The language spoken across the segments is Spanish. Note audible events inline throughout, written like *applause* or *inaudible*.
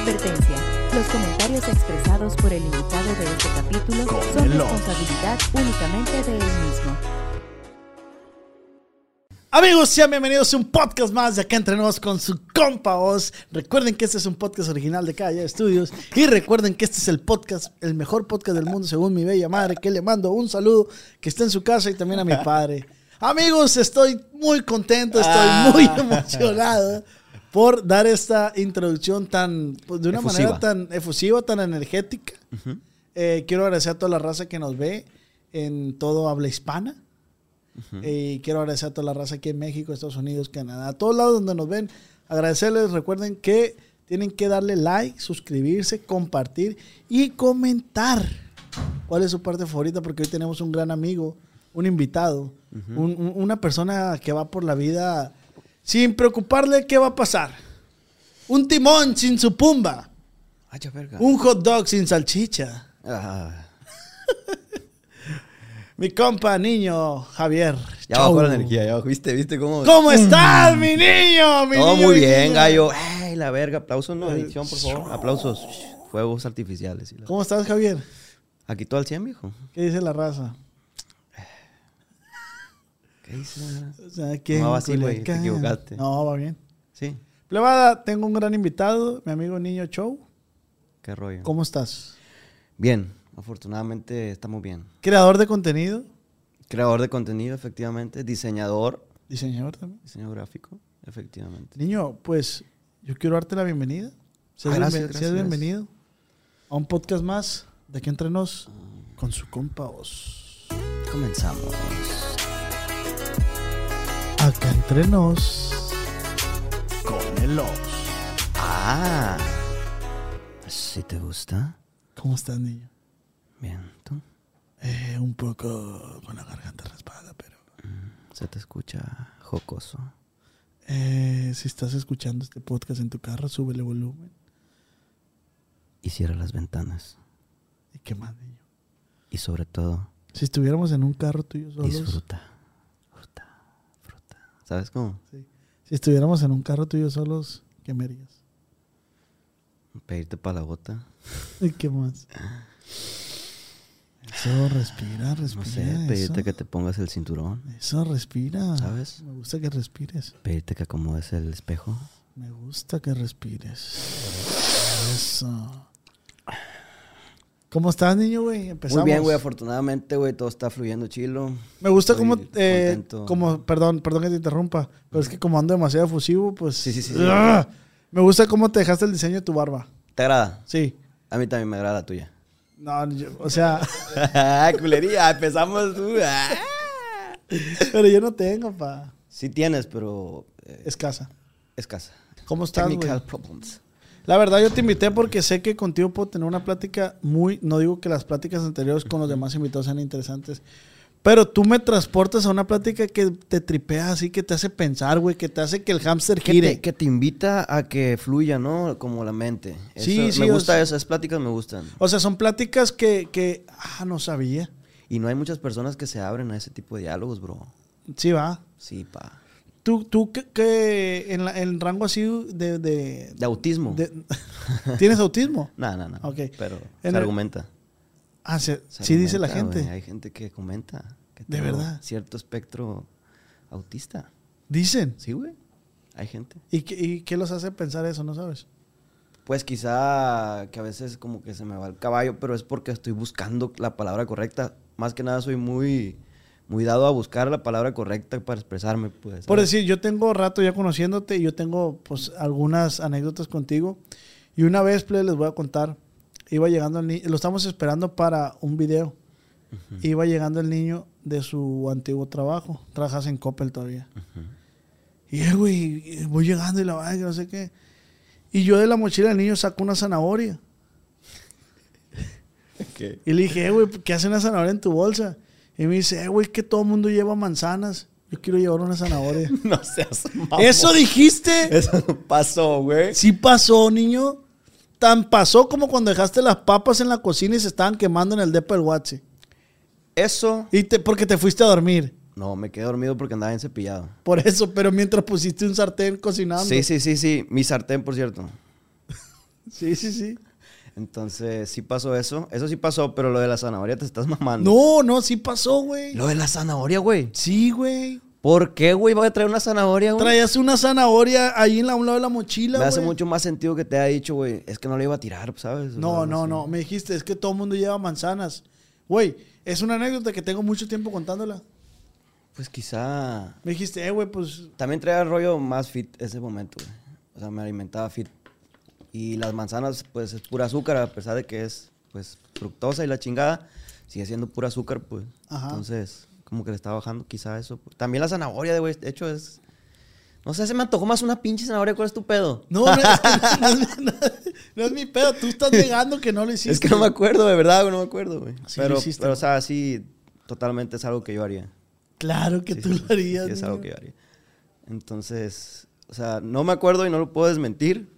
Advertencia. Los comentarios expresados por el invitado de este capítulo son responsabilidad únicamente de él mismo. Amigos, sean bienvenidos a un podcast más de acá entre nos con su compa Oz. Recuerden que este es un podcast original de Calle Estudios y recuerden que este es el podcast, el mejor podcast del mundo según mi bella madre, que le mando un saludo que está en su casa y también a mi padre. *laughs* Amigos, estoy muy contento, estoy muy emocionado por dar esta introducción tan, pues, de una Efusiva. manera tan efusiva, tan energética. Eh, quiero agradecer a toda la raza que nos ve en todo habla hispana. Eh, Y quiero agradecer a toda la raza aquí en México, Estados Unidos, Canadá, a todos lados donde nos ven. Agradecerles, recuerden que tienen que darle like, suscribirse, compartir y comentar. ¿Cuál es su parte favorita? Porque hoy tenemos un gran amigo, un invitado, un- un- una persona que va por la vida sin preocuparle qué va a pasar. Un timón sin su pumba. Ay, verga. Un hot dog sin salchicha. Ah, *laughs* Mi compa, niño, Javier. ya Chau. bajó la energía, ya bajó. ¿Viste? ¿Viste cómo? ¿Cómo estás, mi niño? Mi Todo niño, muy mi bien, niño? gallo. Ay, la verga. Aplausos, no, edición, por favor. Aplausos. Fuegos artificiales. ¿Cómo estás, Javier? Aquí todo al 100, viejo. ¿Qué dice la raza? ¿Qué dice? O sea, ¿quién No va así, güey, te equivocaste. No, va bien. Sí, Plebada, tengo un gran invitado, mi amigo Niño Show. qué rollo. ¿Cómo estás? Bien, afortunadamente estamos bien. Creador de contenido, Creador de contenido, efectivamente. Diseñador, diseñador también. diseño gráfico, efectivamente. Niño, pues yo quiero darte la bienvenida. Seas, Ah, gracias, seas gracias. bienvenido a un podcast más de aquí entre nos con su compa Oz. Comenzamos. Acá entre nos con el. Ah, ¿sí te gusta? ¿Cómo estás, niño? Bien, ¿tú? Eh, un poco con la garganta raspada, pero... Se te escucha jocoso. Eh, si estás escuchando este podcast en tu carro, súbele volumen. Y cierra las ventanas. ¿Y qué más, niño? Y sobre todo, Si estuviéramos en un carro tuyo solos... disfruta. ¿Sabes cómo? Sí. Si estuviéramos en un carro tuyo solos, ¿qué me harías? Pedirte para la bota. *laughs* ¿Y qué más? Eso, respira, respira. No sé, pedirte eso. que te pongas el cinturón. Eso, respira. ¿Sabes? Me gusta que respires. Pedirte que acomodes el espejo. Me gusta que respires. Eso. ¿Cómo estás, niño, güey? Empezamos. Muy bien, güey. Afortunadamente, güey, todo está fluyendo chilo. Me gusta Estoy como, eh, como, perdón, perdón que te interrumpa, pero es que como ando demasiado efusivo, pues... Sí, sí, sí, sí. ¡Ah! Me gusta cómo te dejaste el diseño de tu barba. ¿Te agrada? Sí. A mí también me agrada la tuya. No, yo- o sea, *laughs* Culería, empezamos tú. Ah. pero yo no tengo, pa. Sí tienes, pero eh, Escasa. escasa. ¿Cómo estás, güey? Technical problems. La verdad, yo te invité porque sé que contigo puedo tener una plática muy. No digo que las pláticas anteriores con los demás invitados sean interesantes, pero tú me transportas a una plática que te tripea así, que te hace pensar, güey, que te hace que el hámster Que gire. te, que te invita a que fluya, ¿no? Como la mente. Eso- Sí, sí, Me gusta sea- esas pláticas, me gustan. O sea, son pláticas que, que. Ah, no sabía. Y no hay muchas personas que se abren a ese tipo de diálogos, bro. Sí, va. Sí, pa. Tú, tú que, que en, la- en rango así de. de- De autismo. de- ¿Tienes autismo? *laughs* No, no, no. Ok. Pero En se el- argumenta. Ah, se- Se sí dice la gente. Hay gente que comenta. Que ¿De verdad? Cierto espectro autista. Dicen. Sí, güey. Hay gente. ¿Y qué, ¿Y qué los hace pensar eso? ¿No sabes? Pues quizá que a veces como que se me va el caballo, pero es porque estoy buscando la palabra correcta. Más que nada soy muy, muy dado a buscar la palabra correcta para expresarme, pues. Por decir, yo tengo rato ya conociéndote y yo tengo pues algunas anécdotas contigo. Y una vez, plebe, les voy a contar. Iba llegando el niño, lo estamos esperando para un video. Iba llegando el niño de su antiguo trabajo. Trabajas en Coppel todavía. Y eh, güey, voy llegando y la vaina, no sé qué. Y yo de la mochila del niño saco una zanahoria. *laughs* Y le dije, eh, güey, ¿qué hace una zanahoria en tu bolsa? Y me dice, eh, güey, que todo el mundo lleva manzanas. Yo quiero llevar una zanahoria. *laughs* No seas mamón. ¿Eso dijiste? Eso no pasó, güey. Sí pasó, niño. Tan pasó como cuando dejaste las papas en la cocina y se estaban quemando en el depa del Watsi. Eso. Y te, porque te fuiste a dormir. No, me quedé dormido porque andaba en cepillado. Por eso, pero mientras pusiste un sartén cocinando. Sí, sí, sí, sí. Mi sartén, por cierto. *laughs* Sí, sí, sí. Entonces, sí pasó eso. Eso sí pasó, pero lo de la zanahoria te estás mamando. No, no, sí pasó, güey. Lo de la zanahoria, güey. Sí, güey. ¿Por qué, güey? Voy a traer una zanahoria, güey. Traías una zanahoria ahí en la, un lado de la mochila, Me hace güey. mucho más sentido que te haya dicho, güey. Es que no le iba a tirar, ¿sabes? No, no, no. Me dijiste, es que todo el mundo lleva manzanas. Güey, es una anécdota que tengo mucho tiempo contándola. Pues quizá. Me dijiste, eh, güey, pues. También traía rollo más fit ese momento, güey. O sea, me alimentaba fit. Y las manzanas, pues es pura azúcar, a pesar de que es, pues, fructosa y la chingada, sigue siendo pura azúcar, pues. Ajá. Entonces, como que le está bajando quizá eso. pues. También la zanahoria, güey, de hecho es. No sé, se me antojó más una pinche zanahoria. ¿Cuál es tu pedo? No, no, es, que no es mi- no- no es mi pedo. Tú estás negando que no lo hiciste. *laughs* Es que no me acuerdo, de verdad, güey, no me acuerdo, güey. Sí lo pero, hiciste, pero, o sea, sí, totalmente es algo que yo haría. Claro que Sí, tú sí, lo harías. es algo que yo haría. Entonces, o sea, no me acuerdo y no lo puedo desmentir,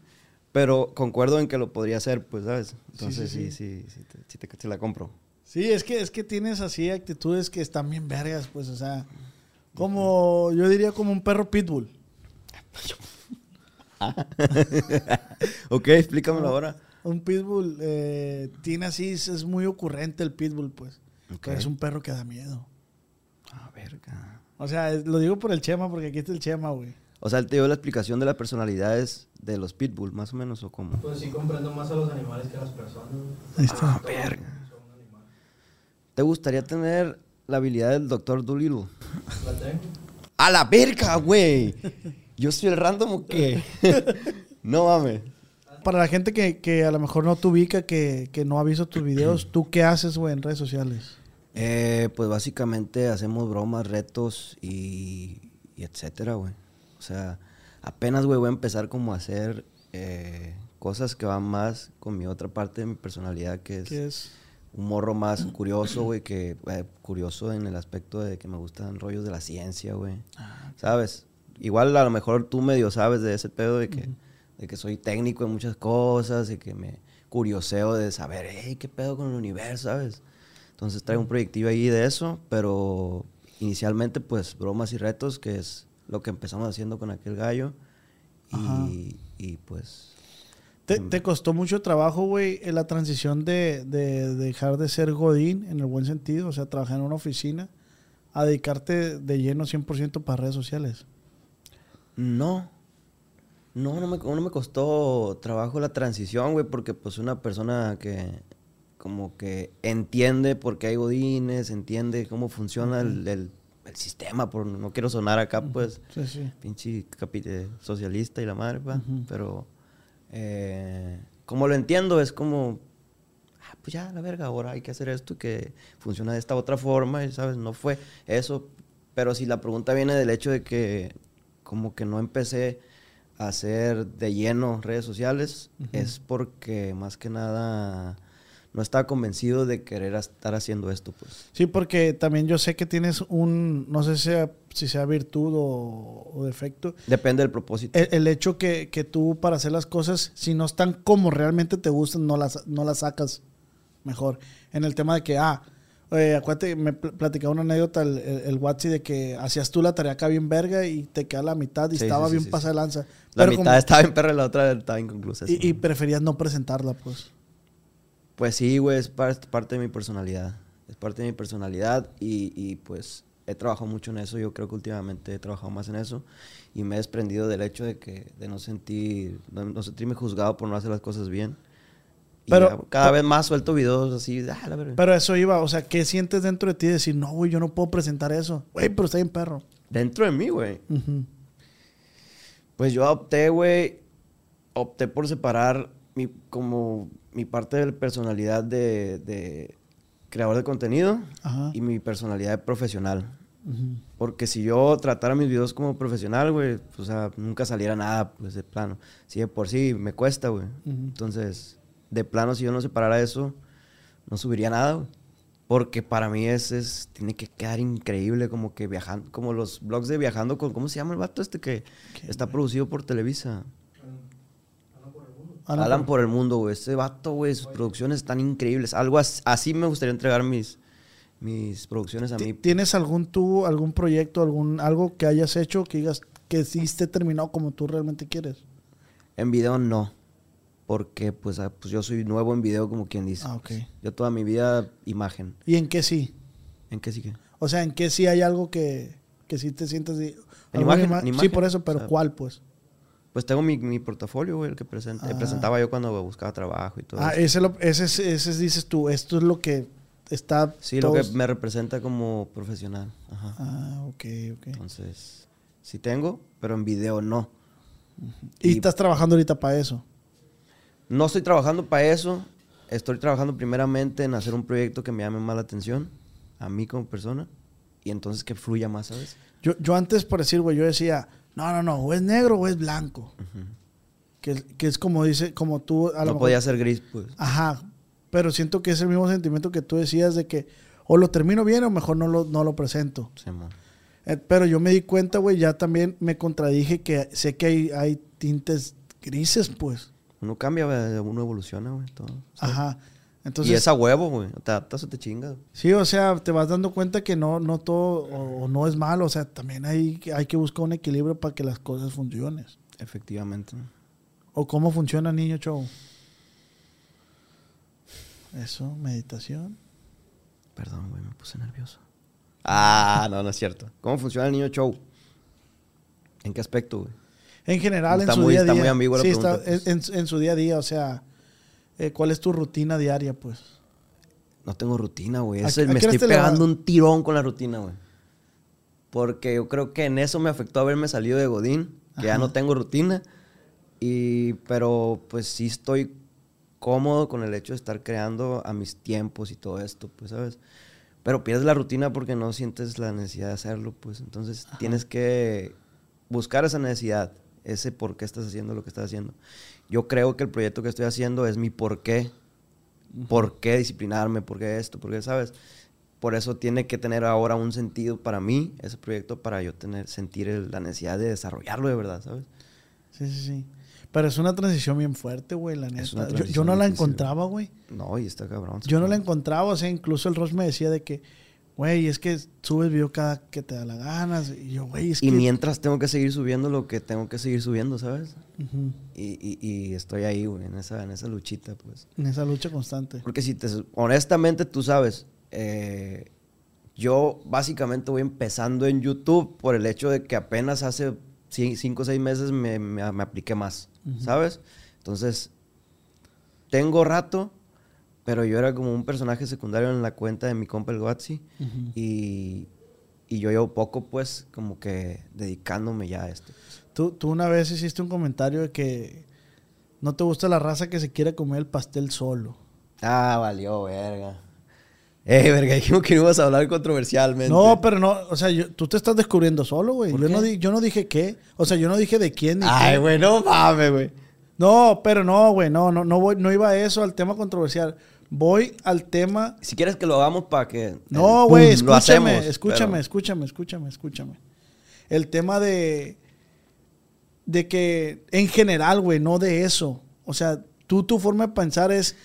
pero concuerdo en que lo podría hacer, pues, ¿sabes? Entonces, sí, sí, sí, sí, te, sí te- sí la compro. Sí, es que, es que tienes así actitudes que están bien vergas, pues, o sea, como, yo diría como un perro pitbull. *laughs* *laughs* ok, explícamelo ahora. Un pitbull eh, tiene así, es, muy ocurrente el pitbull, pues. Pero es un perro que da miedo. Ah, verga. O sea, lo digo por el Chema, porque aquí está el Chema, güey. O sea, él te dio la explicación de las personalidades de los pitbull, más o menos, o cómo. Pues sí comprendo más a los animales que a las personas. Ahí está. Ah, verga. ¿Te gustaría tener la habilidad del Doctor Dolittle? La tengo. ¡A la verga, güey! ¿Yo soy el random o qué? *laughs* no mames. Para la gente que, que a lo mejor no te ubica, que, que no ha visto tus videos, ¿tú qué haces, güey, en redes sociales? Eh, pues básicamente hacemos bromas, retos y, y etcétera, güey. O sea, apenas, güey, voy a empezar como a hacer eh, cosas que van más con mi otra parte de mi personalidad, que es, ¿Qué es? un morro más curioso, güey, que eh, curioso en el aspecto de que me gustan rollos de la ciencia, güey. ¿Sabes? Igual a lo mejor tú medio sabes de ese pedo de que, de que soy técnico en muchas cosas y que me curioseo de saber, hey, ¿qué pedo con el universo, sabes? Entonces traigo un proyectivo ahí de eso, pero inicialmente pues bromas y retos, que es lo que empezamos haciendo con aquel gallo. Y, y, pues... ¿Te, te costó mucho trabajo, güey, la transición de, de dejar de ser Godín, en el buen sentido, o sea, trabajar en una oficina, a dedicarte de lleno 100% para redes sociales? No. No, no me, no me costó trabajo la transición, güey, porque pues una persona que como que entiende por qué hay godines, entiende cómo funciona el, el- el sistema, por, no quiero sonar acá, pues, Sí, sí. pinche capi- eh, socialista y la madre, pa, pero eh, como lo entiendo, es como, ah, pues ya, la verga, ahora hay que hacer esto que funciona de esta otra forma, y sabes, no fue eso, pero si la pregunta viene del hecho de que como que no empecé a hacer de lleno redes sociales, es porque más que nada no estaba convencido de querer estar haciendo esto, pues. Sí, porque también yo sé que tienes un, no sé si sea, si sea virtud o, o defecto, Depende del propósito. el, el hecho que, que tú para hacer las cosas, si no están como realmente te gustan, no las, no las sacas mejor. En el tema de que, ah, eh, acuérdate, me pl- platicaba una anécdota el, el, el Watsi de que hacías tú la tarea acá bien verga y te queda la mitad y Sí, estaba sí, bien sí, pasada de lanza. La Pero mitad como- estaba en perra y la otra estaba inconclusa. y preferías no presentarla, pues. Pues sí, güey, es par- parte de mi personalidad. Es parte de mi personalidad y, y, pues he trabajado mucho en eso. Yo creo que últimamente he trabajado más en eso y me he desprendido del hecho de que de no sentir, no, no sentirme juzgado por no hacer las cosas bien. Y Pero- ya cada vez más suelto videos así, ah, la. Pero eso iba, o sea, ¿qué sientes dentro de ti de decir, no, güey, yo no puedo presentar eso? Güey, pero está bien perro. Dentro de mí, güey. Pues yo opté, güey, opté por separar mi, como mi parte de la personalidad de, de creador de contenido Ajá. y mi personalidad de profesional. Ujú. Porque si yo tratara mis videos como profesional, güey, pues, o sea, nunca saliera nada, pues, de plano. Si de por sí me cuesta, güey. Entonces, de plano, si yo no separara eso, no subiría nada, güey. Porque para mí es, es, tiene que quedar increíble, como que viajando, como los blogs de viajando con, ¿cómo se llama el vato este que está producido por Televisa? Ah, Alan por el mundo, güey. Ese vato, güey, sus producciones están increíbles. Algo as- así me gustaría entregar mis, mis producciones a mí. ¿Tienes algún tú, algún proyecto, algún algo que hayas hecho que digas que sí esté terminado como tú realmente quieres? En video no. porque pues, ah, pues yo soy nuevo en video, como quien dice. Ah, ok. Yo toda mi vida imagen. ¿Y en qué sí? ¿En qué sigue? O sea, ¿en qué sí hay algo que, que sí te sientes... de- En imagen, ima- en Sí, imagen. por eso, pero O sea, ¿cuál, pues? Pues tengo mi, mi portafolio, güey, el que presenta- Ah. presentaba yo cuando buscaba trabajo y todo Ah, eso. ese, lo- ese, es- ese es, dices tú, esto es lo que está... Sí, lo que todos- me representa como profesional. Ajá. Ah, ok, ok. Entonces, sí tengo, pero en video no. Y, y- estás trabajando ahorita para eso. No estoy trabajando para eso. Estoy trabajando primeramente en hacer un proyecto que me llame más la atención, a mí como persona, y entonces que fluya más, ¿sabes? Yo, yo antes, por decir, güey, yo decía, no, no, no, o es negro o es blanco. que, que es como dice, como tú... A lo no mejor- podía ser gris, pues. Ajá, pero siento que es el mismo sentimiento que tú decías de que o lo termino bien o mejor no lo, no lo presento. Simón. Eh, pero yo me di cuenta, güey, ya también me contradije que sé que hay, hay tintes grises, pues. Uno cambia, uno evoluciona, güey, todo. ¿sabes? Ajá. Entonces, y es a huevo, güey. Te adaptas o te chingas. sí, o sea, te vas dando cuenta que no, no todo o, o no es malo. O sea, también hay, hay que buscar un equilibrio para que las cosas funcionen. Efectivamente. ¿O cómo funciona Niño Show? Eso, meditación. Perdón, güey, me puse nervioso. Ah, no, no es cierto. ¿Cómo funciona el niño show? ¿En qué aspecto, güey? En general, Está en su muy- día a está día. muy ambigua la sí, está pues. en, en su día a día, o sea, eh, ¿cuál es tu rutina diaria, pues? No tengo rutina, güey. ¿A Es qué- el- a Me estoy pegando un tirón con la rutina, güey. Porque yo creo que en eso me afectó haberme salido de Godín, que ya no tengo rutina. Y, pero pues sí estoy cómodo con el hecho de estar creando a mis tiempos y todo esto, pues, ¿sabes? Pero pierdes la rutina porque no sientes la necesidad de hacerlo, pues. Entonces tienes que buscar esa necesidad, ese por qué estás haciendo lo que estás haciendo. Yo creo que el proyecto que estoy haciendo es mi por qué. ¿Por qué disciplinarme? ¿Por qué esto? ¿Por qué, sabes? Por eso tiene que tener ahora un sentido para mí, ese proyecto, para yo tener, sentir el- la necesidad de desarrollarlo de verdad, ¿sabes? Sí, sí, sí. Pero es una transición bien fuerte, güey, la neta. Yo- no la difícil, encontraba, güey. No, y está cabrón. Yo no la encontraba, o sea, incluso el Ross me decía de que, güey, es que subes video cada que te da la gana. Y yo, güey, es Y que... mientras tengo que seguir subiendo lo que tengo que seguir subiendo, ¿sabes? Y, y- y estoy ahí, güey, en esa, en esa luchita, pues. En esa lucha constante. Porque si te... Honestamente, tú sabes, eh, yo básicamente voy empezando en YouTube por el hecho de que apenas hace 5 o 6 meses me, me- me apliqué más, ¿sabes? Entonces, tengo rato, pero yo era como un personaje secundario en la cuenta de mi compa el Guatsi. Ujú. y, y yo llevo poco, pues, como que dedicándome ya a esto. Tú, tú una vez hiciste un comentario de que no te gusta la raza que se quiere comer el pastel solo. Ah, valió, verga. Eh, verga, *laughs* dijimos que no ibas a hablar controversialmente. No, pero no, o sea, yo- tú te estás descubriendo solo, güey. ¿Por Yo no, yo no dije qué. O sea, yo no dije de quién ni Ay, güey, no mames, güey. No, pero no, güey, no, no, no, voy, no iba a eso, al tema controversial. Voy al tema. Si quieres que lo hagamos para que. No, güey, escúchame, hacemos, escúchame, pero- escúchame, escúchame, escúchame. El tema de. De que, en general, güey, no de eso. O sea, tú, tu forma de pensar es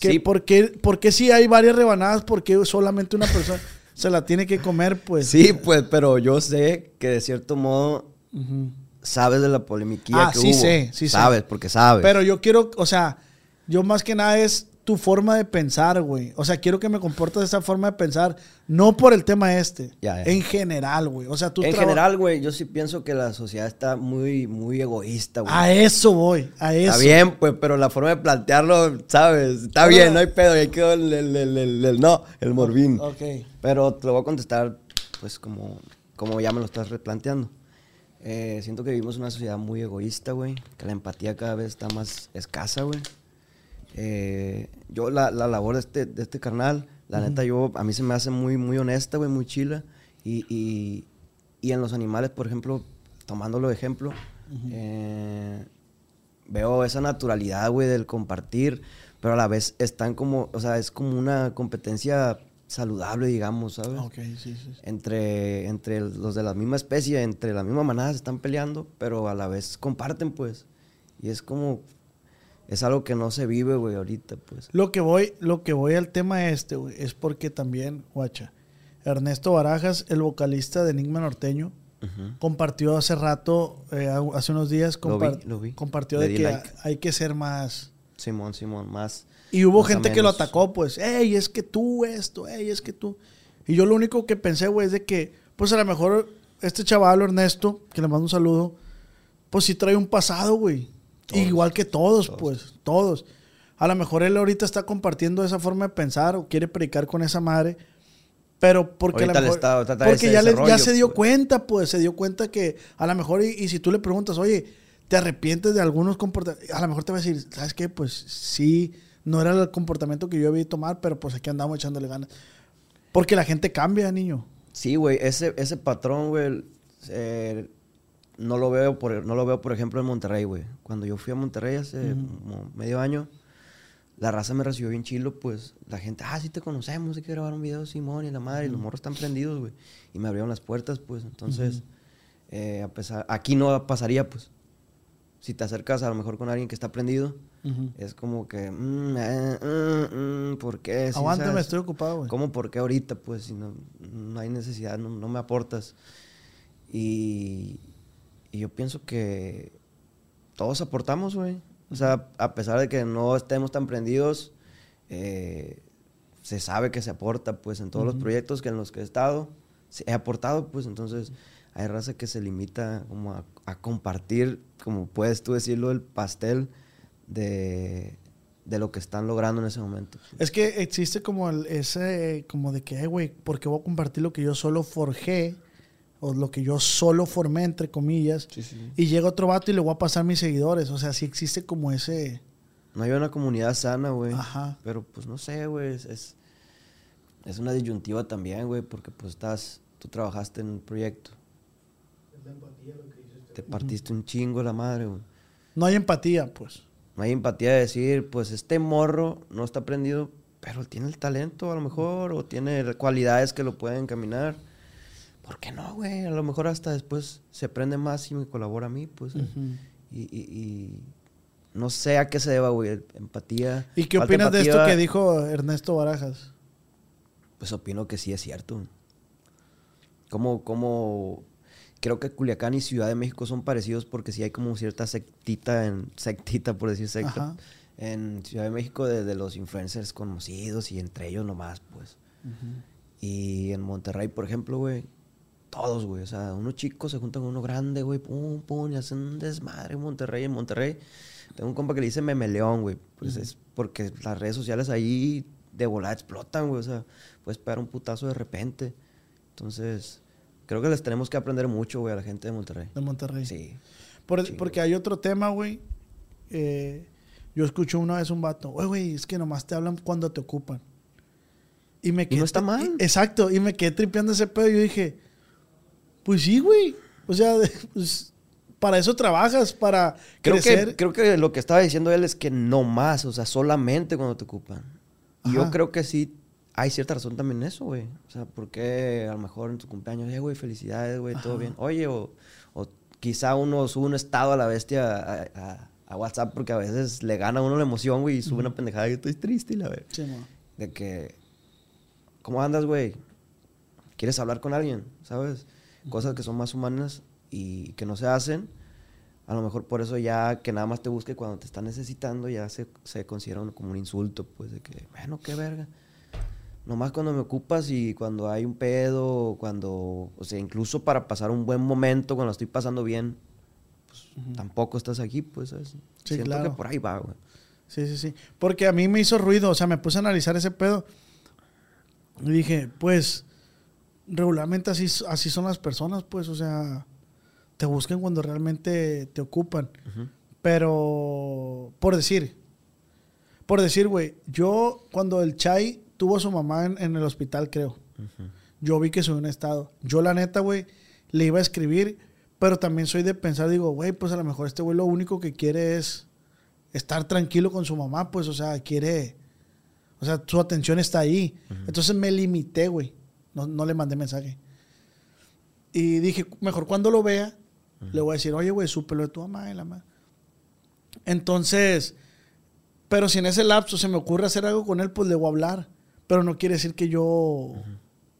que, Sí. ¿por, qué, por qué si hay varias rebanadas, por qué solamente una persona *laughs* se la tiene que comer, pues? Sí, pues, pero yo sé que de cierto modo sabes de la polemiquilla Ah, que sí hubo. sé, sí sé. Sabes, porque sabes. Pero yo quiero, o sea, yo más que nada es tu forma de pensar, güey. O sea, quiero que me comportes de esa forma de pensar, no por el tema este, Ya, ya. en general, güey. O sea, tú en general, güey, yo sí pienso que la sociedad está muy, muy egoísta, güey. A eso voy, a eso. Está bien, pues, pero la forma de plantearlo, ¿sabes? Está bien, no hay pedo. Ya quedó el, el- el- el- el- no, el morbín. Ok. Pero te lo voy a contestar, pues, como, como ya me lo estás replanteando. Eh, siento que vivimos una sociedad muy egoísta, güey. Que la empatía cada vez está más escasa, güey. Eh, yo, la, la labor de este, de este carnal, la neta, yo, a mí se me hace muy, muy honesta, güey, muy chila. Y, y, y en los animales, por ejemplo, tomándolo de ejemplo, eh, veo esa naturalidad, güey, del compartir, pero a la vez están como, o sea, es como una competencia saludable, digamos, ¿sabes? Sí. sí. Entre, entre los de la misma especie, entre la misma manada se están peleando, pero a la vez comparten, pues. Y es como, es algo que no se vive, güey, ahorita, pues. Lo que voy, lo que voy al tema este, güey, es porque también, guacha, Ernesto Barajas, el vocalista de Enigma Norteño, compartió hace rato, eh, hace unos días, Lo vi, compar- lo vi. compartió Le de que like. hay que ser más, Simón, Simón, más. Y hubo más gente que lo atacó, pues, ey, es que tú esto, ey, es que tú. Y yo lo único que pensé, güey, es de que, pues a lo mejor este chaval, Ernesto, que le mando un saludo, pues sí trae un pasado, güey. Todos. Igual que todos, Todos. pues, todos. A lo mejor él ahorita está compartiendo esa forma de pensar o quiere predicar con esa madre. Pero porque a lo mejor, está- está- está porque ese ya, le- ya se dio pues. cuenta, pues, se dio cuenta que a lo mejor, y, y si tú le preguntas, oye, ¿te arrepientes de algunos comportamientos? A lo mejor te va a decir, ¿sabes qué? Pues sí, no era el comportamiento que yo debí tomar, pero pues aquí andamos echándole ganas. Porque la gente cambia, niño. Sí, güey, ese, ese patrón, güey, eh, no lo veo por no lo veo, por ejemplo, en Monterrey, güey. Cuando yo fui a Monterrey hace como medio año, la raza me recibió bien chilo, pues la gente, ah, sí te conocemos, hay que grabar un video, Simón y la madre, y los morros están prendidos, güey. Y me abrieron las puertas, pues, entonces, eh, a pesar, aquí no pasaría, pues. Si te acercas a lo mejor con alguien que está prendido, es como que, mm, eh, mm, mm, ¿por qué? Sí, Aguántame, estoy ocupado, güey. ¿Cómo por qué ahorita? Pues si no, no hay necesidad, no, no me aportas. Y, y yo pienso que todos aportamos, güey. O sea, a pesar de que no estemos tan prendidos, eh, se sabe que se aporta, pues en todos los proyectos que en los que he estado, he aportado, pues entonces hay raza que se limita como a, a compartir, como puedes tú decirlo, el pastel de, de lo que están logrando en ese momento. Es que existe como el, ese, como de que, "Eh, güey, porque voy a compartir lo que yo solo forjé, o lo que yo solo formé, entre comillas, Sí, sí. y llega otro vato y le voy a pasar mis seguidores. O sea, sí existe como ese... No hay una comunidad sana, güey. Ajá. Pero pues no sé, güey. Es, es, es una disyuntiva también, güey. Porque pues estás, tú trabajaste en un proyecto. Te partiste un chingo la madre, güey. No hay empatía, pues. No hay empatía de decir, pues este morro no está aprendido, pero tiene el talento a lo mejor, o tiene cualidades que lo pueden caminar. ¿Por qué no, güey? A lo mejor hasta después se aprende más y me colabora a mí, pues. eh. y, y- y no sé a qué se deba, güey. Empatía. ¿Y qué opinas de esto que dijo Ernesto Barajas? Pues opino que sí es cierto. Como, como creo que Culiacán y Ciudad de México son parecidos porque sí hay como cierta sectita, en, sectita por decir secta, Ajá. en Ciudad de México de, de los influencers conocidos y entre ellos nomás, pues. Y en Monterrey, por ejemplo, güey, todos, güey, o sea, unos chicos se juntan con uno grande, güey, pum, pum, y hacen un desmadre en Monterrey. En Monterrey, tengo un compa que le dice memeleón, güey, pues es porque las redes sociales ahí de volada explotan, güey, o sea, puedes pegar un putazo de repente. Entonces, creo que les tenemos que aprender mucho, güey, a la gente de Monterrey. De Monterrey. Sí. Por- Sí, porque hay otro tema, güey. Eh, yo escuché una vez un vato, "Oye, güey, es que nomás te hablan cuando te ocupan. Y me no está mal. y- exacto, y me quedé tripeando ese pedo y yo dije, pues sí, güey. O sea, *laughs* pues, para eso trabajas, para Creo crecer. que, creo que lo que estaba diciendo él es que no más, o sea, solamente cuando te ocupan. Y yo creo que sí hay cierta razón también en eso, güey. O sea, porque a lo mejor en tu cumpleaños, eh, güey, felicidades, güey, todo bien. Oye, o, o quizá uno sube un estado a la bestia a, a- a WhatsApp porque a veces le gana a uno la emoción, güey, y sube una pendejada y estoy triste y la ver. Sí, mo. De que, ¿cómo andas, güey? ¿Quieres hablar con alguien? ¿Sabes? Cosas que son más humanas y que no se hacen. A lo mejor por eso ya que nada más te busque cuando te está necesitando ya se, se considera como un insulto, pues de que, bueno, qué verga. Nomás cuando me ocupas y cuando hay un pedo, cuando, o sea, incluso para pasar un buen momento, cuando estoy pasando bien, pues tampoco estás aquí, pues, ¿sabes? Siento claro. que por ahí va, güey. Sí, sí, sí. Porque a mí me hizo ruido, o sea, me puse a analizar ese pedo. Y dije, pues, regularmente así, así son las personas, pues, o sea, te buscan cuando realmente te ocupan. Pero, por decir, por decir, güey, yo cuando el Chai tuvo a su mamá en, en el hospital, creo, yo vi que soy un estado. Yo, la neta, güey, le iba a escribir, pero también soy de pensar, digo, güey, pues a lo mejor este güey lo único que quiere es estar tranquilo con su mamá, pues, o sea, quiere, o sea, su atención está ahí. Entonces me limité, güey. No, no le mandé mensaje. Y dije, mejor cuando lo vea, le voy a decir, oye, güey, súpelo de tu mamá y la madre. Entonces, pero si en ese lapso se me ocurre hacer algo con él, pues le voy a hablar. Pero no quiere decir que yo,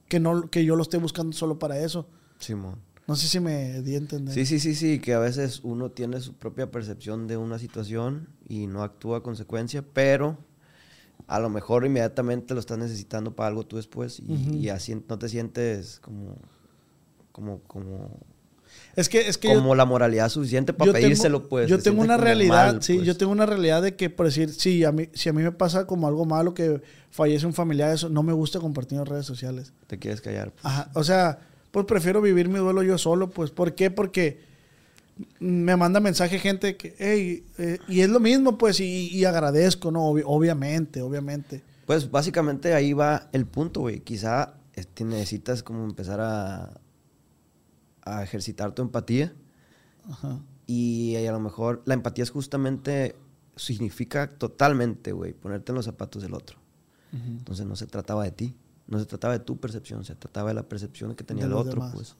que no, que yo lo esté buscando solo para eso. Simón. No sé si me di a entender. Sí, sí, sí, sí, que a veces uno tiene su propia percepción de una situación y no actúa a consecuencia, pero a lo mejor inmediatamente lo estás necesitando para algo tú después y, así no te sientes como, como, como, Es que, es que yo- como la moralidad suficiente para tengo- pedírselo, pues. Yo te tengo una realidad, mal, sí, pues. yo tengo una realidad de que, por decir, sí, a mí, si a mí me pasa como algo malo que fallece un familiar, eso no me gusta compartir en redes sociales. Te quieres callar. pues. Ajá, o sea, pues prefiero vivir mi duelo yo solo, pues. ¿Por qué? Porque me manda mensaje gente que, hey, eh, y es lo mismo, pues, y, y agradezco, ¿no? Obvi- obviamente, obviamente. Pues básicamente ahí va el punto, güey. Quizá este, necesitas como empezar a, a ejercitar tu empatía. Ajá. Y a lo mejor la empatía es justamente, significa totalmente, güey, ponerte en los zapatos del otro. Entonces no se trataba de ti, no se trataba de tu percepción, se trataba de la percepción que tenía De el otro, demás, pues.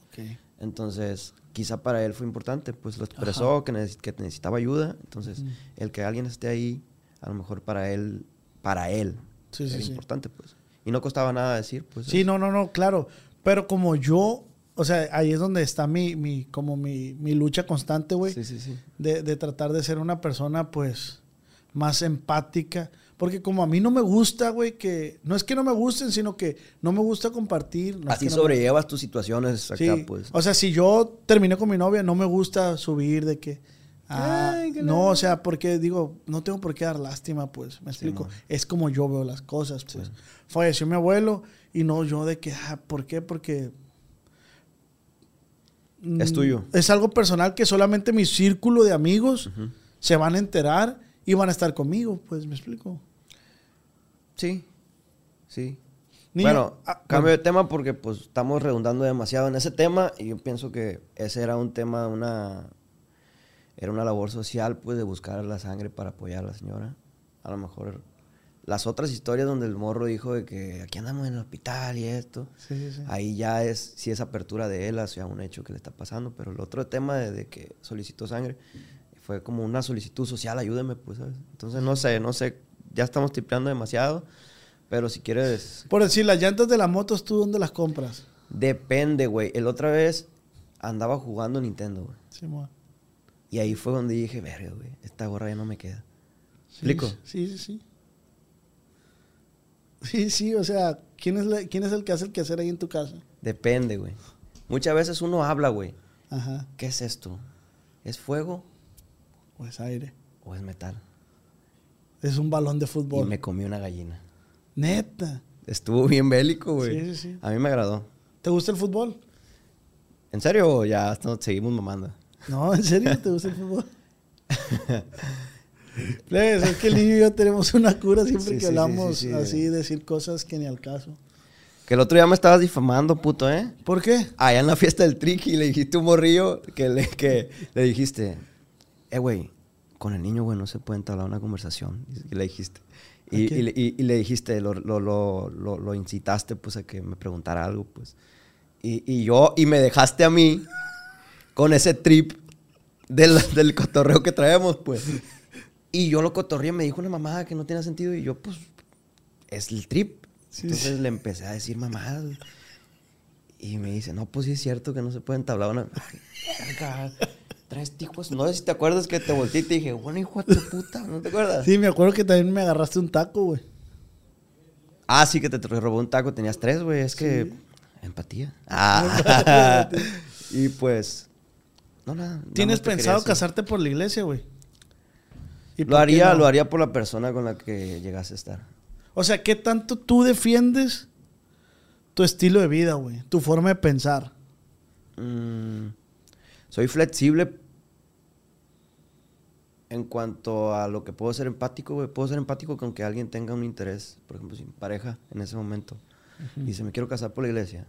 Entonces, quizá para él fue importante, pues lo expresó, que, neces- que necesitaba ayuda. Entonces, el que alguien esté ahí, a lo mejor para él, para él, Sí, sí, era sí. importante, pues. Y no costaba nada decir, pues. Sí, no, no, no, claro. Pero como yo, o sea, ahí es donde está mi, mi como mi, mi lucha constante, güey. Sí, sí, sí. de, de tratar de ser una persona, pues, más empática. Porque como a mí no me gusta, güey, que... No es que no me gusten, sino que no me gusta compartir. no es Así que no me- sobrellevas tus situaciones acá, Sí. pues. O sea, si yo terminé con mi novia, no me gusta subir de que... ah, Ay, qué no, o sea, porque digo, no tengo por qué dar lástima, pues, me explico. es como yo veo las cosas, pues. Sí. Falleció mi abuelo y no yo de que, ah, ¿por qué? Porque... Es tuyo. Es algo personal que solamente mi círculo de amigos se van a enterar y van a estar conmigo, pues, me explico. Sí, sí. Niño, bueno, ah, cambio de tema porque pues estamos redundando demasiado en ese tema y yo pienso que ese era un tema, una era una labor social pues de buscar la sangre para apoyar a la señora. A lo mejor las otras historias donde el morro dijo de que aquí andamos en el hospital y esto, Sí, sí, sí. ahí ya es si es apertura de él hacia un hecho que le está pasando, pero el otro tema de, de que solicitó sangre fue como una solicitud social, ayúdeme pues, ¿sabes? Entonces no sé, no sé, ya estamos tipeando demasiado, pero si quieres Por decir, las llantas de las motos, ¿tú dónde las compras? Depende, güey. El otra vez andaba jugando Nintendo, güey. Sí, mo. Y ahí fue donde dije, verga, güey, esta gorra ya no me queda. Sí, ¿Explico? Sí, sí, sí. Sí, sí, o sea, ¿quién es, la- ¿quién es el que hace el quehacer ahí en tu casa? Depende, güey. Muchas veces uno habla, güey. Ajá, ¿Qué es esto? ¿Es fuego pues aire. o es metal? Es un balón de Y fútbol. me comí una gallina. Neta. Estuvo bien bélico, güey. Sí, sí, sí. A mí me agradó. ¿Te gusta el fútbol? ¿En serio o ya no- seguimos mamando? No, ¿en serio te gusta el fútbol? *laughs* Plebes, es que el niño y yo tenemos una cura siempre Sí, que hablamos sí, sí. así, decir cosas que ni al caso. Que el otro día me estabas difamando, puto, ¿eh? ¿Por qué? Allá en la fiesta del triqui le dijiste un morrillo que le, que le dijiste, eh, güey, con el niño, güey, no se puede entablar una conversación. Y le dijiste. Y, le- y- y le dijiste, lo, lo, lo, lo, lo incitaste, pues, a que me preguntara algo, pues. Y, yo, y me dejaste a mí con ese trip del, del cotorreo que traemos, pues. Y yo lo cotorreé, me dijo una mamada que no tiene sentido, y yo, pues, es el trip. Sí, Entonces sí. le empecé a decir mamadas. Y me dice, no, pues sí es cierto que no se puede entablar una... Tres hijos. No sé si te acuerdas que te volteé y te dije, bueno, hijo de tu puta, ¿no te acuerdas? Sí, me acuerdo que también me agarraste un taco, güey. Ah, sí, que te robó un taco, tenías tres, güey, es que... Empatía. *laughs* Ah. y pues... No, nada. ¿Tienes pensado casarte por la iglesia, güey? ¿Y Lo haría, no? lo haría por la persona con la que llegase a estar. O sea, ¿qué tanto tú defiendes tu estilo de vida, güey? Tu forma de pensar. Mm, soy flexible en cuanto a lo que puedo ser empático, güey. Puedo ser empático con que alguien tenga un interés, por ejemplo, sin pareja en ese momento. Y dice, me quiero casar por la iglesia.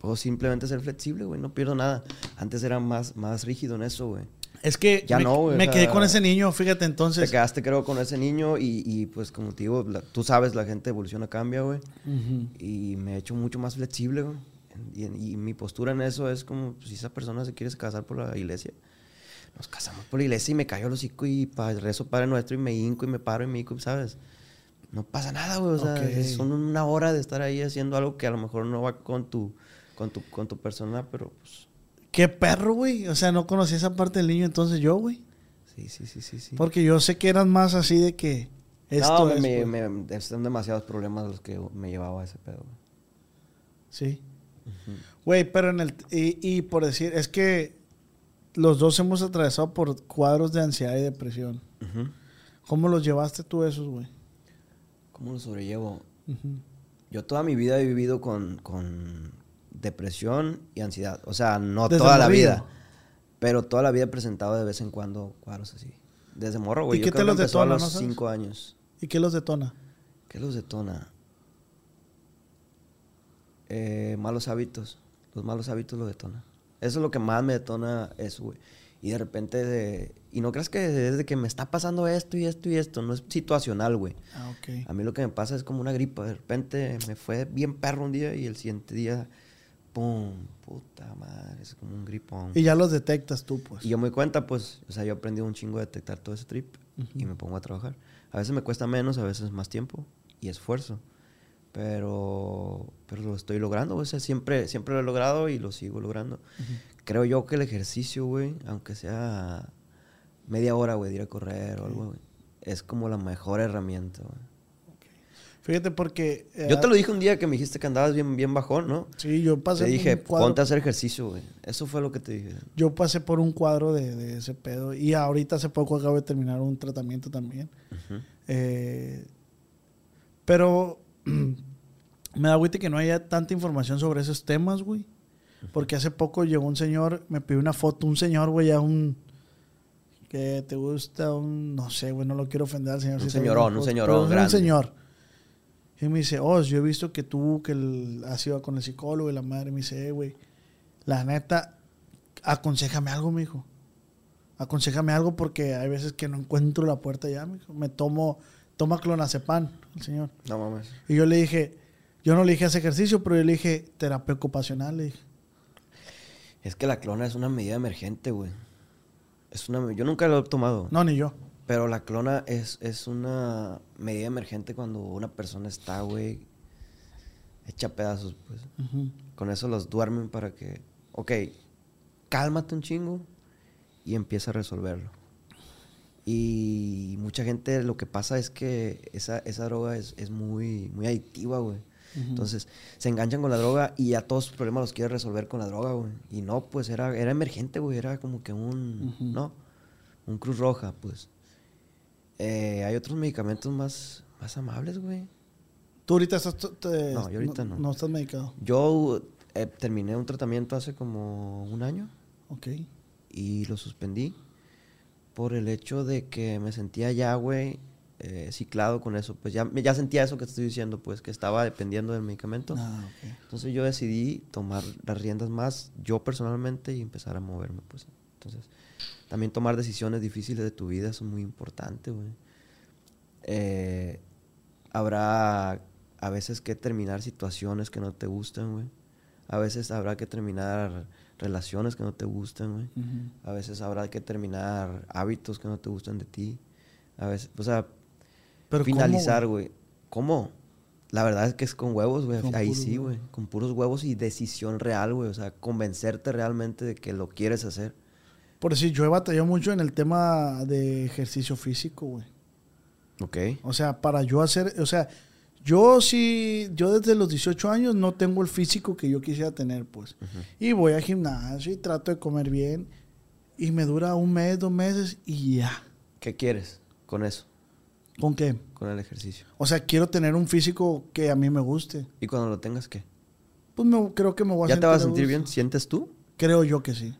Puedo simplemente ser flexible, güey. No pierdo nada. Antes era más, más rígido en eso, güey. Es que Ya me, no, güey, me quedé con ese niño, fíjate, Te entonces. quedaste, creo, con ese niño y, y, pues, como te digo, la- tú sabes, la gente evoluciona, cambia, güey. Y me he hecho mucho más flexible, güey. Y, y mi postura en eso es como, pues, si esa persona se quiere casar por la iglesia, nos casamos por la iglesia y me cayó el hocico y pa, rezo Padre Nuestro y me hinco y me paro y me hinco, ¿sabes? No pasa nada, güey. O sea, Ok. es- son una hora de estar ahí haciendo algo que a lo mejor no va con tu, con tu, con tu persona, pero pues. Qué perro, güey. O sea, no conocí esa parte del niño entonces yo, güey. Sí, sí, sí, sí, sí. Porque yo sé que eran más así de que esto no, es, me, me- son demasiados problemas los que me llevaba a ese pedo. güey. Sí. Güey, pero en el... Y, y por decir, es que los dos hemos atravesado por cuadros de ansiedad y depresión. ¿Cómo los llevaste tú esos, güey? ¿Cómo lo sobrellevo? Yo toda mi vida he vivido con, con depresión y ansiedad. O sea, no Desde toda la vida. Pero toda la vida he presentado de vez en cuando cuadros así. Desde morro, güey. ¿Y Yo qué te los empezó a detona, los no cinco años. ¿Y qué los detona? ¿Qué los detona? Eh, malos hábitos. Los malos hábitos lo detona. Eso es lo que más me detona eso, güey. Y de repente, de- y no creas que desde que me está pasando esto y esto y esto, no es situacional, güey. Ah, ok. A mí lo que me pasa es como una gripa. De repente me fue bien perro un día y el siguiente día, ¡pum! Puta madre, es como un gripón. Y ya los detectas tú, pues. Y yo me doy cuenta, pues, o sea, yo aprendí un chingo a detectar todo ese trip y me pongo a trabajar. A veces me cuesta menos, a veces más tiempo y esfuerzo. Pero, pero lo estoy logrando, o sea, siempre, siempre lo he logrado y lo sigo logrando. Creo yo que el ejercicio, güey, aunque sea media hora, güey, de ir a correr o algo, güey, es como la mejor herramienta, güey. Fíjate porque... eh, Yo te lo dije un día que me dijiste que andabas bien, bien bajón, ¿no? Sí, yo pasé Te por dije, un cuadro- ponte a hacer ejercicio, güey. Eso fue lo que te dije. Yo pasé por un cuadro de, de ese pedo. Y ahorita hace poco acabo de terminar un tratamiento también. Eh, pero *clears throat* me da agüite que no haya tanta información sobre esos temas, güey. Porque hace poco llegó un señor, me pidió una foto, un señor, güey, ya un... Que te gusta un... No sé, güey, no lo quiero ofender al señor. Un si señorón, un señorón grande. Un señor. Y me dice, oh, yo he visto que tú, que el- has ido con el psicólogo y la madre me dice, eh, güey, la neta, aconsejame algo, mijo. Aconsejame algo porque hay veces que no encuentro la puerta ya, mijo. Me tomo, toma clonazepam, el señor. No mames. Y yo le dije, yo no le dije ese ejercicio, pero yo le dije terapia ocupacional, le dije. Es que la clona es una medida emergente, güey. Es una, yo nunca lo he tomado. No, ni yo. Pero la clona es, es una medida emergente cuando una persona está, güey, hecha pedazos, pues. Con eso los duermen para que, ok, cálmate un chingo y empieza a resolverlo. Y mucha gente lo que pasa es que esa, esa droga es, es muy, muy adictiva, güey. Entonces se enganchan con la droga y ya todos sus problemas los quiere resolver con la droga, güey. Y no, pues era, era emergente, güey. Era como que un. ¿no? Un cruz roja, pues. Eh, hay otros medicamentos más, más amables, güey. ¿Tú ahorita estás... te- No, yo ahorita no. No estás medicado. Yo eh, terminé un tratamiento hace como un año Ok. y lo suspendí por el hecho de que me sentía ya, güey, eh, ciclado con eso. Pues ya, ya sentía eso que te estoy diciendo, pues que estaba dependiendo del medicamento. Ah. Entonces yo decidí tomar las riendas más yo personalmente y empezar a moverme, pues. Entonces, también tomar decisiones difíciles de tu vida es muy importante, güey. Eh, habrá a veces que terminar situaciones que no te gustan, güey. A veces habrá que terminar relaciones que no te gustan, güey. A veces habrá que terminar hábitos que no te gustan de ti. A veces, o sea, Pero ¿cómo, finalizar, güey? ¿Cómo? La verdad es que es con huevos, güey. Ahí sí, güey. Con puros huevos y decisión real, güey. O sea, convencerte realmente de que lo quieres hacer. Por decir, yo he batallado mucho en el tema de ejercicio físico, güey. Ok. O sea, para yo hacer, o sea, yo sí, yo desde los 18 años no tengo el físico que yo quisiera tener, pues. Y voy al gimnasio y trato de comer bien. Y me dura un mes, dos meses y ya. ¿Qué quieres con eso? ¿Con qué? Con el ejercicio. O sea, quiero tener un físico que a mí me guste. ¿Y cuando lo tengas, qué? Pues me- creo que me voy a ¿Ya te vas a sentir bien? ¿Sientes tú? Creo yo que sí.